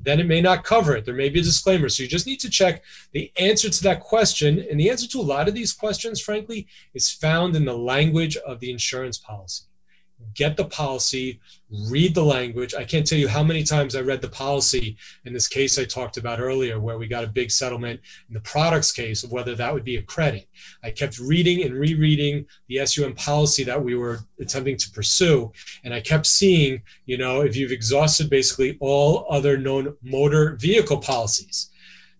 then it may not cover it. There may be a disclaimer. So you just need to check the answer to that question. And the answer to a lot of these questions, frankly, is found in the language of the insurance policy get the policy, read the language. I can't tell you how many times I read the policy in this case I talked about earlier, where we got a big settlement in the products case of whether that would be a credit. I kept reading and rereading the SUM policy that we were attempting to pursue. And I kept seeing, you know, if you've exhausted basically all other known motor vehicle policies.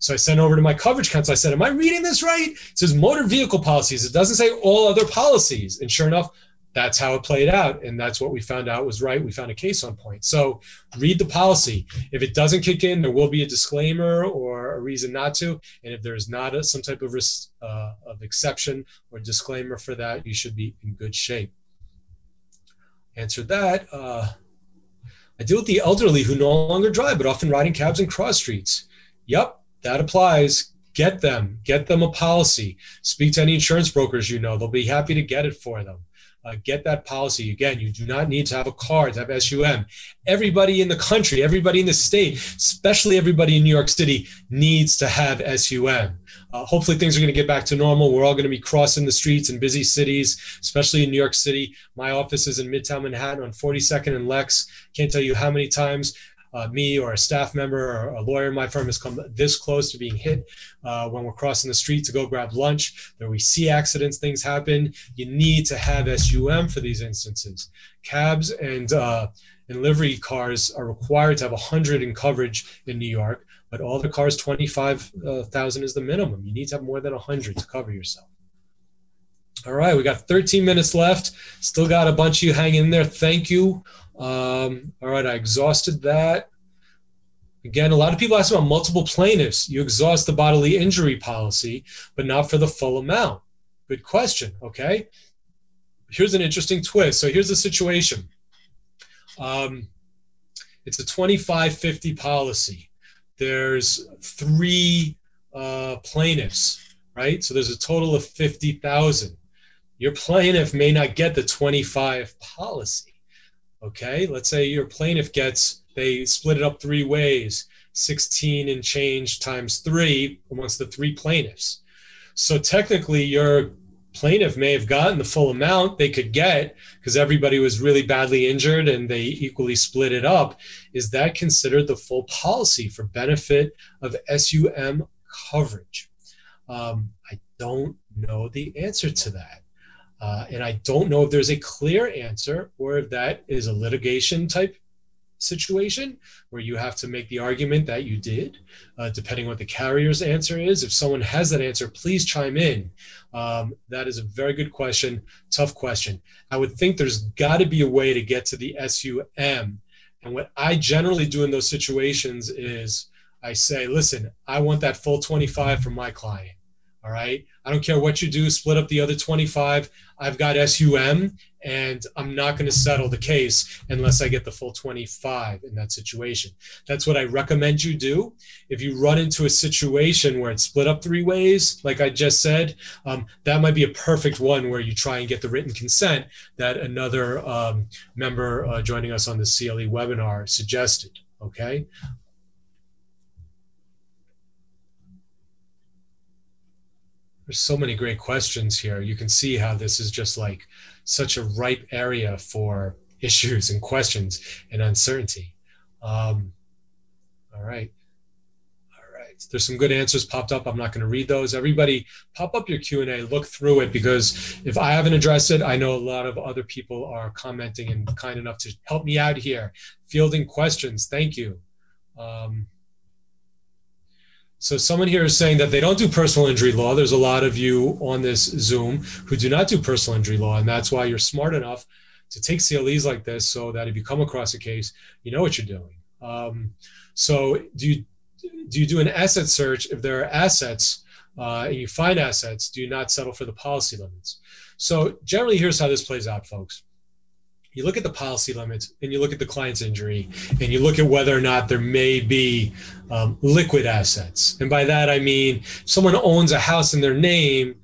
So I sent over to my coverage counsel. I said, Am I reading this right? It says motor vehicle policies. It doesn't say all other policies. And sure enough, that's how it played out and that's what we found out was right. We found a case on point. So read the policy. If it doesn't kick in there will be a disclaimer or a reason not to and if there's not a, some type of risk uh, of exception or disclaimer for that you should be in good shape. Answer that uh, i deal with the elderly who no longer drive but often riding cabs and cross streets. Yep, that applies. Get them, get them a policy. Speak to any insurance brokers you know, they'll be happy to get it for them. Uh, get that policy. Again, you do not need to have a car to have SUM. Everybody in the country, everybody in the state, especially everybody in New York City, needs to have SUM. Uh, hopefully, things are going to get back to normal. We're all going to be crossing the streets in busy cities, especially in New York City. My office is in Midtown Manhattan on 42nd and Lex. Can't tell you how many times uh, me or a staff member or a lawyer in my firm has come this close to being hit uh, when we're crossing the street to go grab lunch. There we see accidents, things happen. You need to have SUM for these instances. Cabs and uh, and livery cars are required to have 100 in coverage in New York, but all the cars 25,000 is the minimum. You need to have more than 100 to cover yourself. All right, we got 13 minutes left. Still got a bunch of you hanging in there. Thank you. Um, all right, I exhausted that. Again, a lot of people ask about multiple plaintiffs. You exhaust the bodily injury policy, but not for the full amount. Good question. Okay. Here's an interesting twist. So here's the situation. Um, it's a 2550 policy. There's three uh, plaintiffs, right? So there's a total of 50,000. Your plaintiff may not get the 25 policy. Okay, let's say your plaintiff gets, they split it up three ways 16 and change times three amongst the three plaintiffs. So technically, your plaintiff may have gotten the full amount they could get because everybody was really badly injured and they equally split it up. Is that considered the full policy for benefit of SUM coverage? Um, I don't know the answer to that. Uh, and I don't know if there's a clear answer or if that is a litigation type situation where you have to make the argument that you did, uh, depending what the carrier's answer is. If someone has that answer, please chime in. Um, that is a very good question, tough question. I would think there's got to be a way to get to the SUM. And what I generally do in those situations is I say, listen, I want that full 25 from my client. All right. I don't care what you do, split up the other 25. I've got SUM and I'm not going to settle the case unless I get the full 25 in that situation. That's what I recommend you do. If you run into a situation where it's split up three ways, like I just said, um, that might be a perfect one where you try and get the written consent that another um, member uh, joining us on the CLE webinar suggested. Okay. There's so many great questions here. You can see how this is just like such a ripe area for issues and questions and uncertainty. Um, all right. All right. There's some good answers popped up. I'm not going to read those. Everybody pop up your Q&A, look through it because if I haven't addressed it, I know a lot of other people are commenting and kind enough to help me out here. Fielding questions. Thank you. Um, so someone here is saying that they don't do personal injury law. There's a lot of you on this Zoom who do not do personal injury law, and that's why you're smart enough to take CLEs like this, so that if you come across a case, you know what you're doing. Um, so do you do you do an asset search if there are assets uh, and you find assets? Do you not settle for the policy limits? So generally, here's how this plays out, folks you look at the policy limits and you look at the client's injury and you look at whether or not there may be um, liquid assets. And by that, I mean someone owns a house in their name,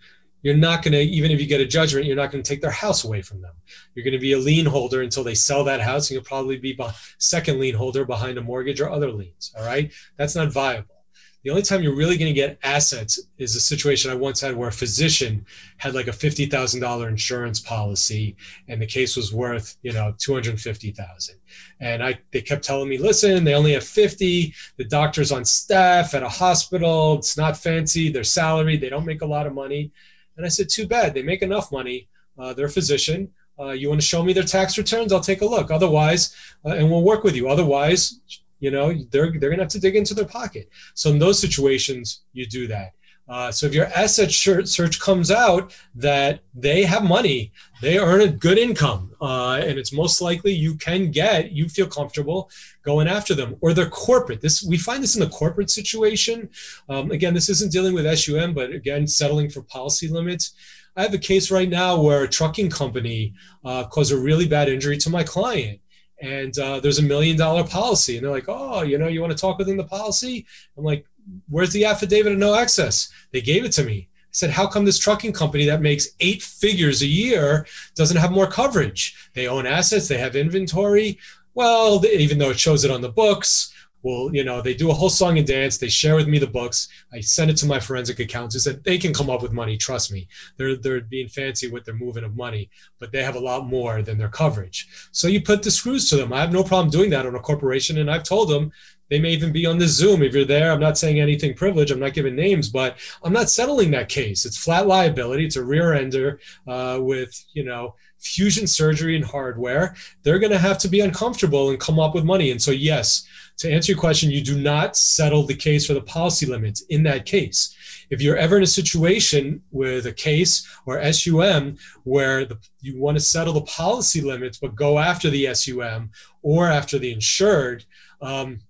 you're not going to, even if you get a judgment, you're not going to take their house away from them. You're going to be a lien holder until they sell that house and you'll probably be second lien holder behind a mortgage or other liens. All right. That's not viable. The only time you're really going to get assets is a situation I once had where a physician had like a $50,000 insurance policy and the case was worth, you know, 250,000. And I they kept telling me, "Listen, they only have 50. The doctor's on staff at a hospital. It's not fancy. They're salaried. They don't make a lot of money." And I said, "Too bad. They make enough money. Uh, they're a physician. Uh, you want to show me their tax returns? I'll take a look. Otherwise, uh, and we'll work with you. Otherwise, you know they're they're gonna have to dig into their pocket. So in those situations you do that. Uh, so if your asset search comes out that they have money they earn a good income uh, and it's most likely you can get you feel comfortable going after them. Or they're corporate. This we find this in the corporate situation. Um, again this isn't dealing with SUM but again settling for policy limits. I have a case right now where a trucking company uh, caused a really bad injury to my client and uh, there's a million dollar policy and they're like oh you know you want to talk within the policy i'm like where's the affidavit of no excess? They gave it to me. I said, how come this trucking company that makes eight figures a year doesn't have more coverage? They own assets, they have inventory. Well, even though it shows it on the books, well, you know, they do a whole song and dance. They share with me the books. I send it to my forensic accountants. Said they can come up with money. Trust me, they're they're being fancy with their moving of money, but they have a lot more than their coverage. So you put the screws to them. I have no problem doing that on a corporation, and I've told them they may even be on the Zoom if you're there. I'm not saying anything privileged. I'm not giving names, but I'm not settling that case. It's flat liability. It's a rear ender uh, with you know fusion surgery and hardware. They're going to have to be uncomfortable and come up with money. And so yes, to answer your question, you do not settle the case for the policy limits in that case. If you're ever in a situation with a case or SUM where the, you want to settle the policy limits but go after the SUM or after the insured, um,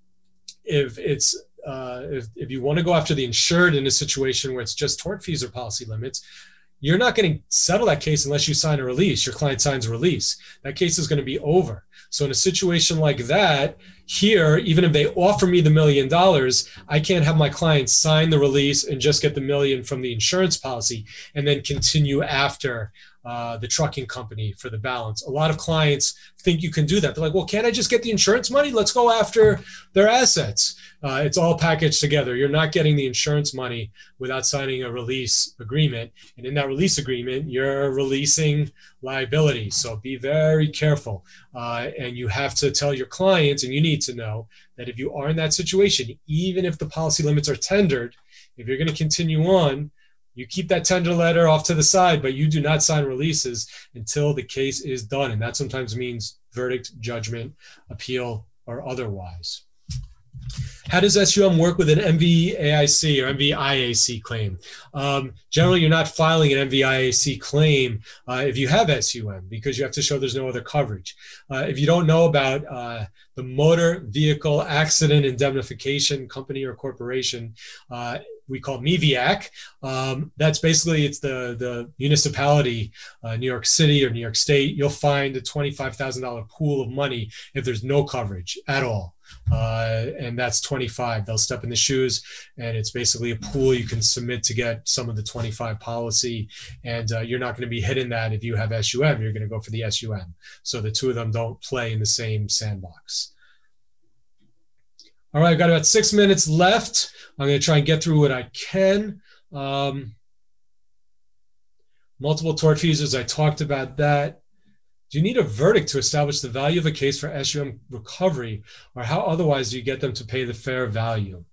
if it's uh, if, if you want to go after the insured in a situation where it's just tortfeasor policy limits, you're not going to settle that case unless you sign a release. Your client signs a release. That case is going to be over. So in a situation like that, here, even if they offer me the million dollars, I can't have my client sign the release and just get the million from the insurance policy and then continue after uh, the trucking company for the balance. A lot of clients think you can do that. They're like, well, can't I just get the insurance money? Let's go after their assets. Uh, it's all packaged together. You're not getting the insurance money without signing a release agreement. And in that release agreement, you're releasing liability. So be very careful. Uh, and you have to tell your clients, and you need to know that if you are in that situation, even if the policy limits are tendered, if you're going to continue on, you keep that tender letter off to the side, but you do not sign releases until the case is done. And that sometimes means verdict, judgment, appeal, or otherwise. How does SUM work with an MVAIC or MVIAC claim? Um, generally, you're not filing an MVIAC claim uh, if you have SUM because you have to show there's no other coverage. Uh, if you don't know about uh, the Motor Vehicle Accident Indemnification Company or Corporation, uh, we call MEVIAC. Um, that's basically it's the the municipality, uh, New York City or New York State. You'll find a twenty five thousand dollar pool of money if there's no coverage at all, uh, and that's twenty five. They'll step in the shoes, and it's basically a pool you can submit to get some of the twenty five policy, and uh, you're not going to be hitting that if you have SUM. You're going to go for the SUM. So the two of them don't play in the same sandbox. All right, I've got about six minutes left. I'm going to try and get through what I can. Um, multiple tortfeasors, I talked about that. Do you need a verdict to establish the value of a case for SUM recovery, or how otherwise do you get them to pay the fair value?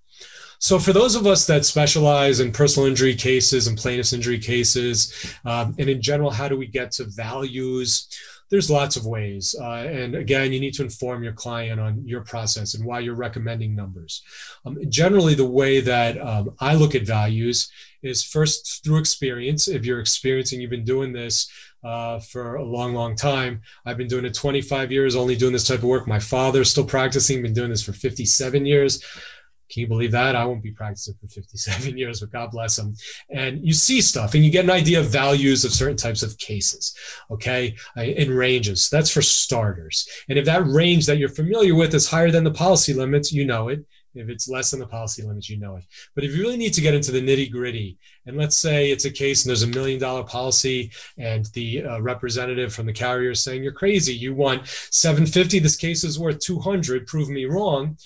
So, for those of us that specialize in personal injury cases and plaintiff's injury cases, um, and in general, how do we get to values? There's lots of ways. Uh, and again, you need to inform your client on your process and why you're recommending numbers. Um, generally, the way that um, I look at values is first through experience. If you're experiencing, you've been doing this uh, for a long, long time. I've been doing it 25 years, only doing this type of work. My father's still practicing, been doing this for 57 years. Can you believe that? I won't be practicing for 57 years, but God bless them. And you see stuff and you get an idea of values of certain types of cases, okay, in ranges. That's for starters. And if that range that you're familiar with is higher than the policy limits, you know it. If it's less than the policy limits, you know it. But if you really need to get into the nitty gritty, and let's say it's a case and there's a million dollar policy, and the uh, representative from the carrier is saying you're crazy, you want 750, this case is worth 200, prove me wrong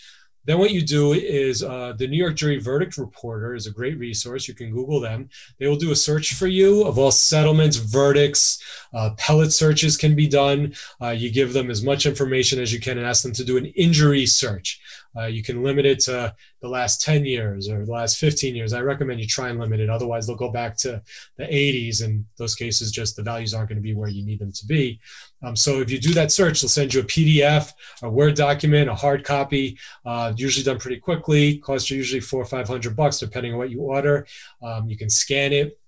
then what you do is uh, the New York Jury Verdict Reporter is a great resource. You can Google them. They will do a search for you of all settlements, verdicts, uh, appellate searches can be done. Uh, you give them as much information as you can and ask them to do an injury search. Uh, you can limit it to the last 10 years or the last 15 years. I recommend you try and limit it. Otherwise, they'll go back to the 80s, and those cases just the values aren't going to be where you need them to be. Um, so if you do that search, they'll send you a PDF, a Word document, a hard copy. Uh, usually done pretty quickly. Costs you usually four or five hundred bucks, depending on what you order. Um, you can scan it.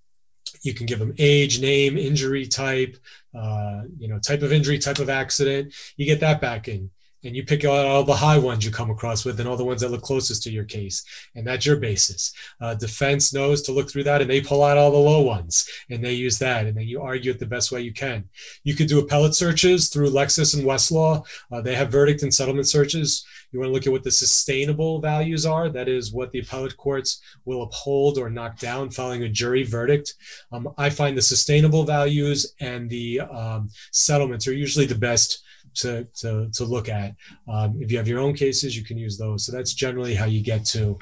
You can give them age, name, injury type, uh, you know, type of injury, type of accident. You get that back in and you pick out all the high ones you come across with and all the ones that look closest to your case. And that's your basis. Uh, defense knows to look through that and they pull out all the low ones and they use that and then you argue it the best way you can. You could do appellate searches through lexis and westlaw. Uh, they have verdict and settlement searches. You want to look at what the sustainable values are that is what the appellate courts will uphold or knock down following a jury verdict. Um, i find the sustainable values and the um, settlements are usually the best to, to, to look at. Um, if you have your own cases, you can use those. So that's generally how you get to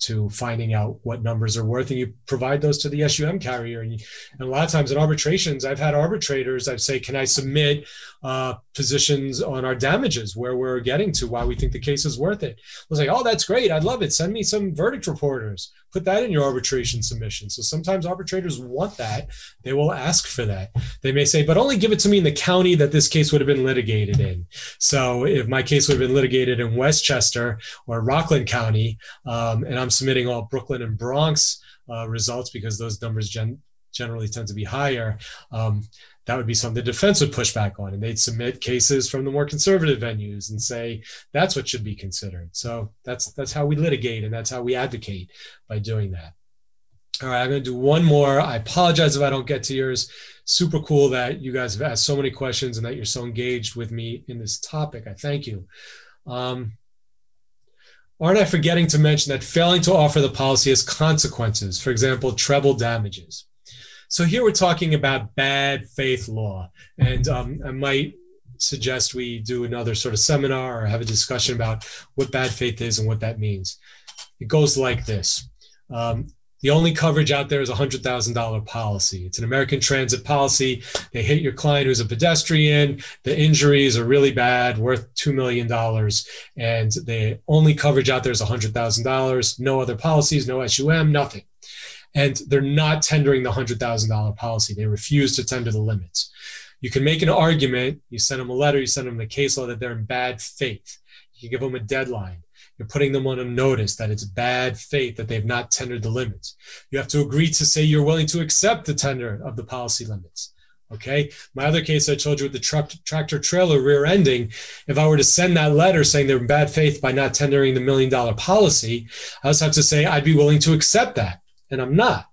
to finding out what numbers are worth and you provide those to the SUM carrier. And, you, and a lot of times in arbitrations, I've had arbitrators, I'd say, can I submit uh, positions on our damages where we're getting to why we think the case is worth it? I was like, oh, that's great. I'd love it. Send me some verdict reporters. Put that in your arbitration submission. So sometimes arbitrators want that. They will ask for that. They may say, but only give it to me in the county that this case would have been litigated in. So if my case would have been litigated in Westchester or Rockland County, um, and I'm submitting all Brooklyn and Bronx uh, results because those numbers gen- generally tend to be higher. Um, that would be something the defense would push back on and they'd submit cases from the more conservative venues and say that's what should be considered. So that's that's how we litigate and that's how we advocate by doing that. All right i'm going to do one more. I apologize if i don't get to yours. Super cool that you guys have asked so many questions and that you're so engaged with me in this topic. I thank you. Um, aren't i forgetting to mention that failing to offer the policy has consequences for example treble damages so here we're talking about bad faith law, and um, I might suggest we do another sort of seminar or have a discussion about what bad faith is and what that means. It goes like this. Um, the only coverage out there is a hundred thousand dollar policy. It's an American transit policy. They hit your client who's a pedestrian. The injuries are really bad, worth two million dollars, and the only coverage out there is a hundred thousand dollars. No other policies, no SUM, nothing and they're not tendering the $100,000 policy. They refuse to tender the limits. You can make an argument. You send them a letter, you send them the case law that they're in bad faith. You give them a deadline. You're putting them on a notice that it's bad faith that they've not tendered the limits. You have to agree to say you're willing to accept the tender of the policy limits. Okay. My other case I told you with the truck, tractor trailer rear ending, if I were to send that letter saying they're in bad faith by not tendering the million dollar policy, I also have to say I'd be willing to accept that and I'm not.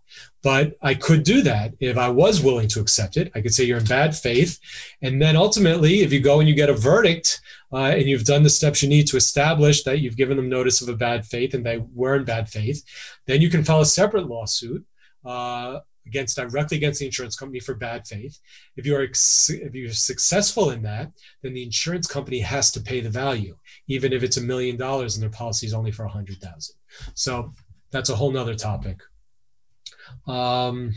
But I could do that if I was willing to accept it. I could say you're in bad faith. And then ultimately, if you go and you get a verdict uh, and you've done the steps you need to establish that you've given them notice of a bad faith and they were in bad faith, then you can file a separate lawsuit. Uh, against directly against the insurance company for bad faith. If you are if you're successful in that, then the insurance company has to pay the value, even if it's a million dollars and their policy is only for a hundred thousand. So that's a whole nother topic. Um,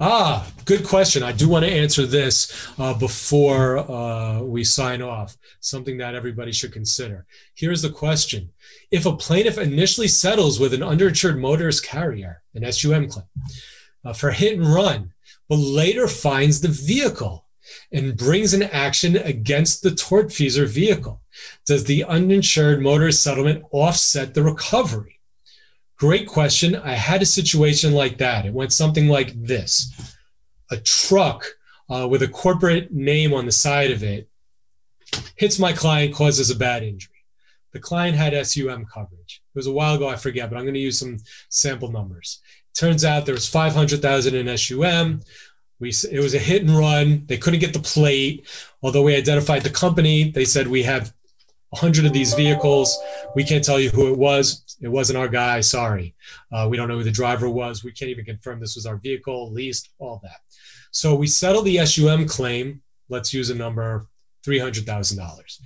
ah, good question. I do want to answer this uh, before uh, we sign off, something that everybody should consider. Here's the question If a plaintiff initially settles with an underinsured motorist carrier, an SUM claim, uh, for hit and run, but later finds the vehicle and brings an action against the tortfeasor vehicle, does the uninsured motorist settlement offset the recovery? Great question. I had a situation like that. It went something like this a truck uh, with a corporate name on the side of it hits my client, causes a bad injury. The client had SUM coverage. It was a while ago, I forget, but I'm going to use some sample numbers. Turns out there was 500,000 in SUM. We, it was a hit and run. They couldn't get the plate. Although we identified the company, they said we have 100 of these vehicles. We can't tell you who it was. It wasn't our guy. Sorry. Uh, we don't know who the driver was. We can't even confirm this was our vehicle, leased, all that. So we settled the SUM claim. Let's use a number $300,000.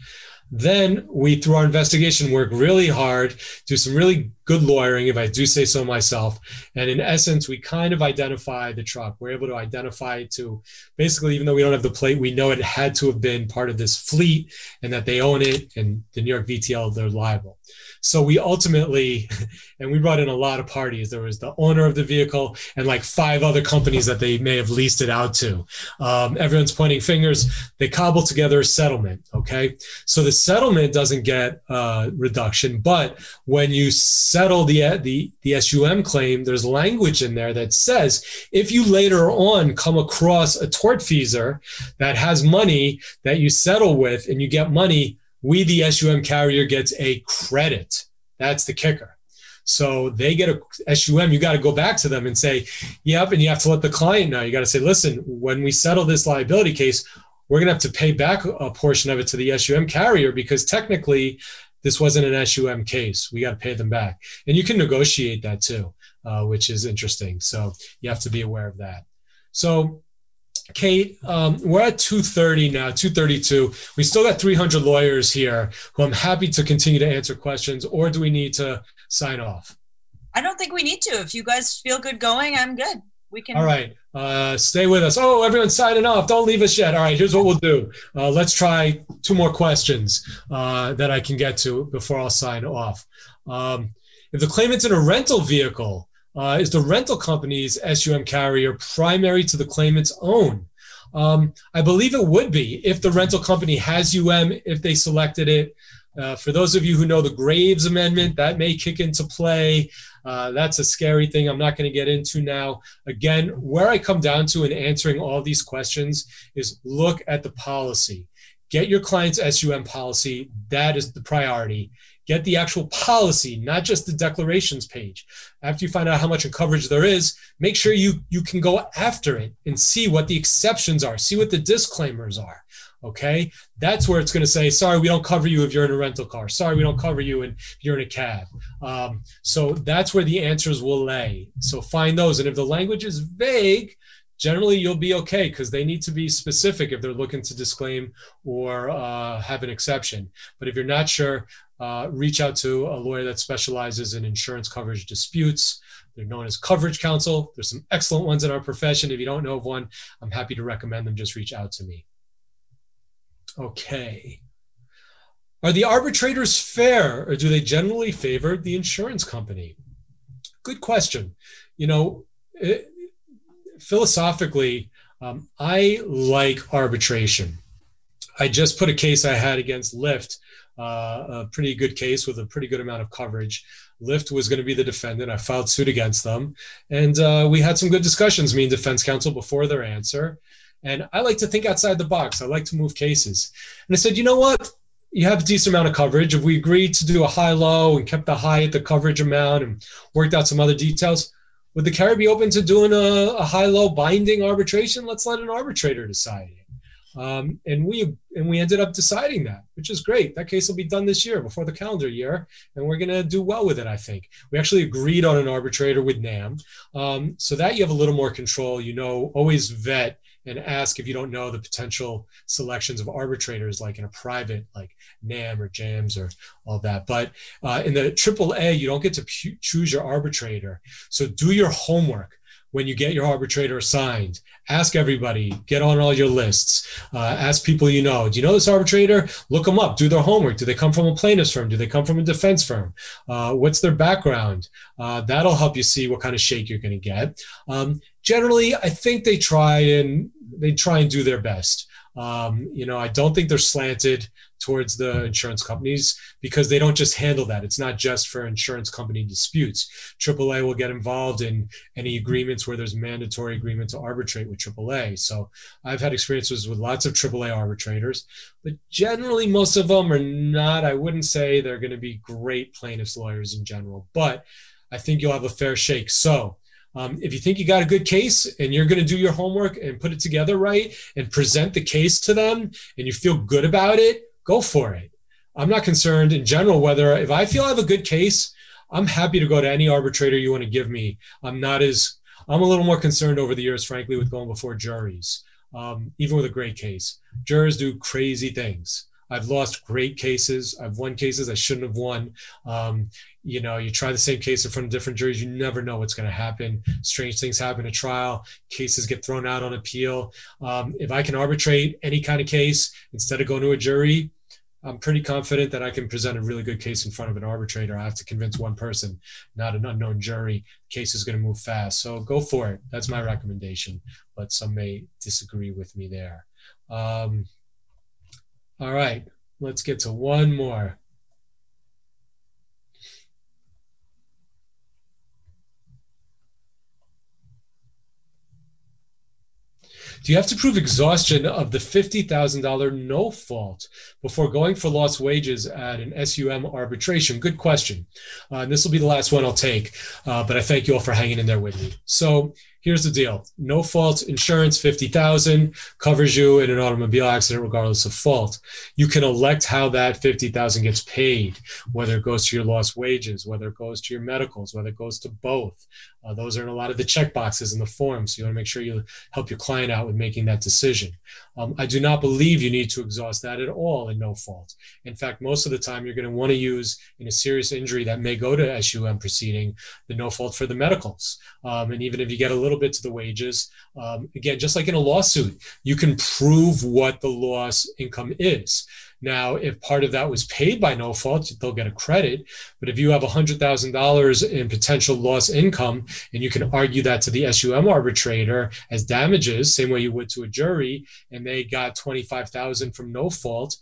Then we, through our investigation, work really hard, do some really good lawyering, if I do say so myself. And in essence, we kind of identify the truck. We're able to identify it to basically, even though we don't have the plate, we know it had to have been part of this fleet and that they own it. And the New York VTL, they're liable. So we ultimately, and we brought in a lot of parties. There was the owner of the vehicle and like five other companies that they may have leased it out to. Um, everyone's pointing fingers. They cobbled together a settlement. Okay. So the settlement doesn't get uh, reduction, but when you settle the, the the SUM claim, there's language in there that says if you later on come across a tortfeasor that has money that you settle with and you get money, we the SUM carrier gets a credit. That's the kicker. So they get a SUM, you got to go back to them and say, yep. And you have to let the client know. You got to say, listen, when we settle this liability case, we're going to have to pay back a portion of it to the SUM carrier because technically this wasn't an SUM case. We got to pay them back. And you can negotiate that too, uh, which is interesting. So you have to be aware of that. So Kate, um, we're at 230 now, 232. We still got 300 lawyers here who I'm happy to continue to answer questions, or do we need to sign off? I don't think we need to. If you guys feel good going, I'm good. We can. All right. Uh, stay with us. Oh, everyone's signing off. Don't leave us yet. All right. Here's what we'll do. Uh, let's try two more questions uh, that I can get to before I'll sign off. Um, if the claimant's in a rental vehicle, uh, is the rental company's SUM carrier primary to the claimant's own? Um, I believe it would be if the rental company has UM, if they selected it. Uh, for those of you who know the Graves Amendment, that may kick into play. Uh, that's a scary thing I'm not going to get into now. Again, where I come down to in answering all these questions is look at the policy. Get your client's SUM policy. That is the priority. Get the actual policy, not just the declarations page. After you find out how much coverage there is, make sure you, you can go after it and see what the exceptions are, see what the disclaimers are. Okay. That's where it's going to say, sorry, we don't cover you if you're in a rental car. Sorry, we don't cover you if you're in a cab. Um, so that's where the answers will lay. So find those. And if the language is vague, generally you'll be okay because they need to be specific if they're looking to disclaim or uh, have an exception. But if you're not sure, uh, reach out to a lawyer that specializes in insurance coverage disputes. They're known as coverage counsel. There's some excellent ones in our profession. If you don't know of one, I'm happy to recommend them. Just reach out to me. Okay. Are the arbitrators fair or do they generally favor the insurance company? Good question. You know, it, philosophically, um, I like arbitration. I just put a case I had against Lyft, uh, a pretty good case with a pretty good amount of coverage. Lyft was going to be the defendant. I filed suit against them. And uh, we had some good discussions, me and defense counsel, before their answer. And I like to think outside the box. I like to move cases. And I said, you know what? You have a decent amount of coverage. If we agreed to do a high low and kept the high at the coverage amount and worked out some other details, would the carrier be open to doing a, a high low binding arbitration? Let's let an arbitrator decide um, and we and we ended up deciding that, which is great. That case will be done this year before the calendar year, and we're going to do well with it. I think we actually agreed on an arbitrator with NAM, um, so that you have a little more control. You know, always vet and ask if you don't know the potential selections of arbitrators, like in a private, like NAM or JAMS or all that. But uh, in the AAA, you don't get to choose your arbitrator. So do your homework when you get your arbitrator assigned. Ask everybody, get on all your lists, uh, ask people you know. Do you know this arbitrator? Look them up, do their homework. Do they come from a plaintiff's firm? Do they come from a defense firm? Uh, what's their background? Uh, that'll help you see what kind of shake you're going to get. Um, generally, I think they try and they try and do their best. Um, you know, I don't think they're slanted towards the insurance companies because they don't just handle that. It's not just for insurance company disputes. AAA will get involved in any agreements where there's mandatory agreement to arbitrate with AAA. So I've had experiences with lots of AAA arbitrators, but generally most of them are not. I wouldn't say they're going to be great plaintiffs lawyers in general, but I think you'll have a fair shake. So um, if you think you got a good case and you're going to do your homework and put it together right and present the case to them and you feel good about it, go for it. I'm not concerned in general whether if I feel I have a good case, I'm happy to go to any arbitrator you want to give me. I'm not as I'm a little more concerned over the years, frankly, with going before juries, um, even with a great case. Jurors do crazy things. I've lost great cases. I've won cases I shouldn't have won. Um, you know, you try the same case in front of different juries, you never know what's going to happen. Strange things happen at trial. Cases get thrown out on appeal. Um, if I can arbitrate any kind of case instead of going to a jury, I'm pretty confident that I can present a really good case in front of an arbitrator. I have to convince one person, not an unknown jury. Case is going to move fast. So go for it. That's my recommendation. But some may disagree with me there. Um, all right. let's get to one more. Do you have to prove exhaustion of the $50,000 no fault before going for lost wages at an SUM arbitration? Good question. Uh, this will be the last one I'll take, uh, but I thank you all for hanging in there with me. So here's the deal no fault insurance 50000 covers you in an automobile accident regardless of fault you can elect how that 50000 gets paid whether it goes to your lost wages whether it goes to your medicals whether it goes to both uh, those are in a lot of the check boxes in the form so you want to make sure you help your client out with making that decision um, I do not believe you need to exhaust that at all in no fault. In fact, most of the time you're going to want to use in a serious injury that may go to SUM proceeding the no fault for the medicals. Um, and even if you get a little bit to the wages, um, again, just like in a lawsuit, you can prove what the loss income is. Now, if part of that was paid by no fault, they'll get a credit. But if you have $100,000 in potential loss income and you can argue that to the SUM arbitrator as damages, same way you would to a jury, and they got 25,000 from no fault,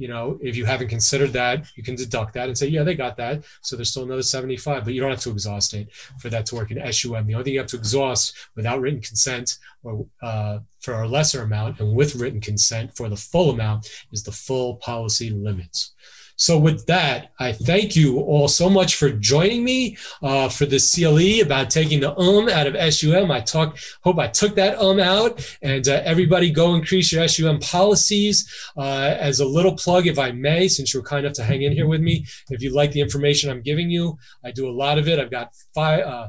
you know, if you haven't considered that, you can deduct that and say, yeah, they got that. So there's still another 75, but you don't have to exhaust it for that to work in SUM. The only thing you have to exhaust without written consent or uh, for a lesser amount and with written consent for the full amount is the full policy limits. So, with that, I thank you all so much for joining me uh, for this CLE about taking the um out of SUM. I talk, hope I took that um out. And uh, everybody, go increase your SUM policies. Uh, as a little plug, if I may, since you're kind enough to hang in here with me, if you like the information I'm giving you, I do a lot of it. I've got five uh,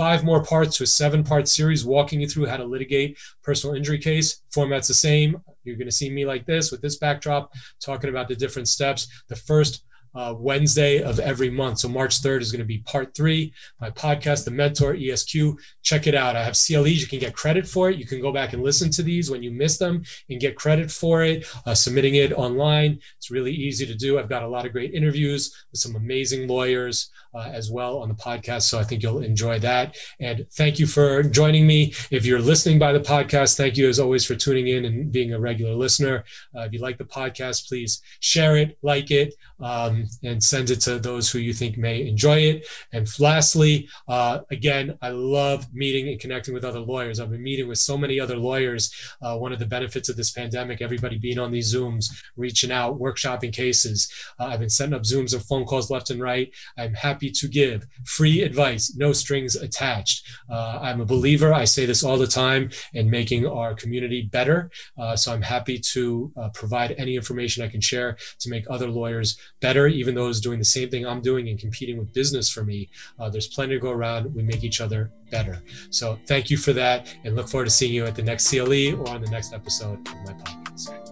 five more parts to a seven part series walking you through how to litigate personal injury case. Format's the same. You're going to see me like this with this backdrop, talking about the different steps. The first uh, Wednesday of every month. So March 3rd is going to be part three, my podcast, The Mentor ESQ. Check it out. I have CLEs. You can get credit for it. You can go back and listen to these when you miss them and get credit for it, uh, submitting it online. It's really easy to do. I've got a lot of great interviews with some amazing lawyers uh, as well on the podcast. So I think you'll enjoy that. And thank you for joining me. If you're listening by the podcast, thank you as always for tuning in and being a regular listener. Uh, if you like the podcast, please share it, like it, um, and send it to those who you think may enjoy it. And lastly, uh, again, I love meeting and connecting with other lawyers. I've been meeting with so many other lawyers. Uh, one of the benefits of this pandemic, everybody being on these Zooms, reaching out, workshopping cases. Uh, I've been setting up Zooms and phone calls left and right. I'm happy happy to give free advice, no strings attached. Uh, I'm a believer, I say this all the time, in making our community better. Uh, so I'm happy to uh, provide any information I can share to make other lawyers better, even those doing the same thing I'm doing and competing with business for me. Uh, there's plenty to go around. We make each other better. So thank you for that and look forward to seeing you at the next CLE or on the next episode of my podcast.